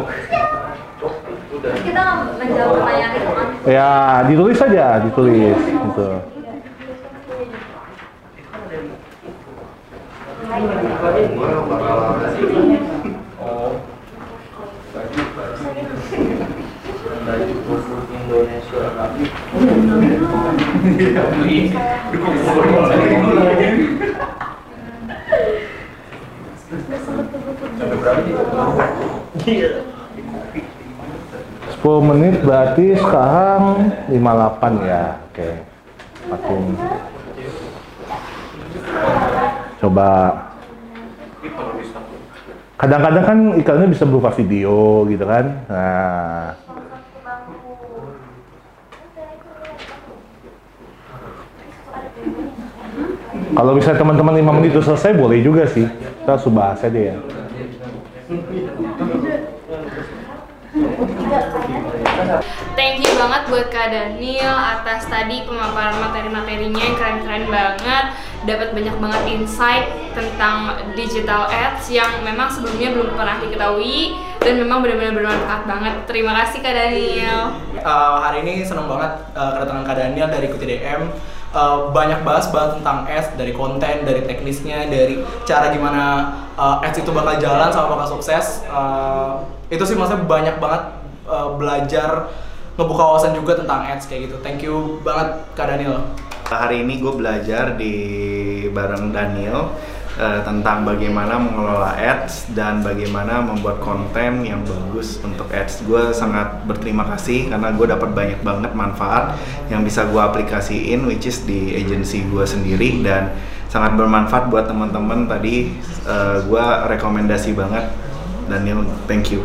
Kita menjawab pertanyaan itu kan.
Ya, ditulis aja, ditulis gitu.
Gua bakal
Oh. Baju baju khusus Indonesia lagi. Beli. Sampai berapa nih?
10 menit berarti sekarang 58 ya. Oke. Makin. Coba. Kadang-kadang kan iklannya bisa berupa video gitu kan. Nah. Kalau misalnya teman-teman 5 menit itu selesai boleh juga sih. Kita langsung bahas aja ya.
Thank you banget buat Kak Daniel atas tadi pemaparan materi-materinya yang keren-keren banget. Dapat banyak banget insight tentang digital ads yang memang sebelumnya belum pernah diketahui dan memang benar-benar bermanfaat banget. Terima kasih Kak Daniel.
Uh, hari ini seneng banget uh, kedatangan Kak Daniel dari Kuti DM. Uh, banyak bahas bahas tentang ads dari konten, dari teknisnya, dari cara gimana uh, ads itu bakal jalan sama bakal sukses. Uh, itu sih maksudnya banyak banget uh, belajar ngebuka wawasan juga tentang ads kayak gitu. Thank you banget Kak Daniel.
Hari ini gue belajar di bareng Daniel eh, tentang bagaimana mengelola ads dan bagaimana membuat konten yang bagus untuk ads. Gue sangat berterima kasih karena gue dapat banyak banget manfaat yang bisa gue aplikasiin, which is di agency gue sendiri dan sangat bermanfaat buat teman-teman tadi. gue rekomendasi banget Daniel, thank you.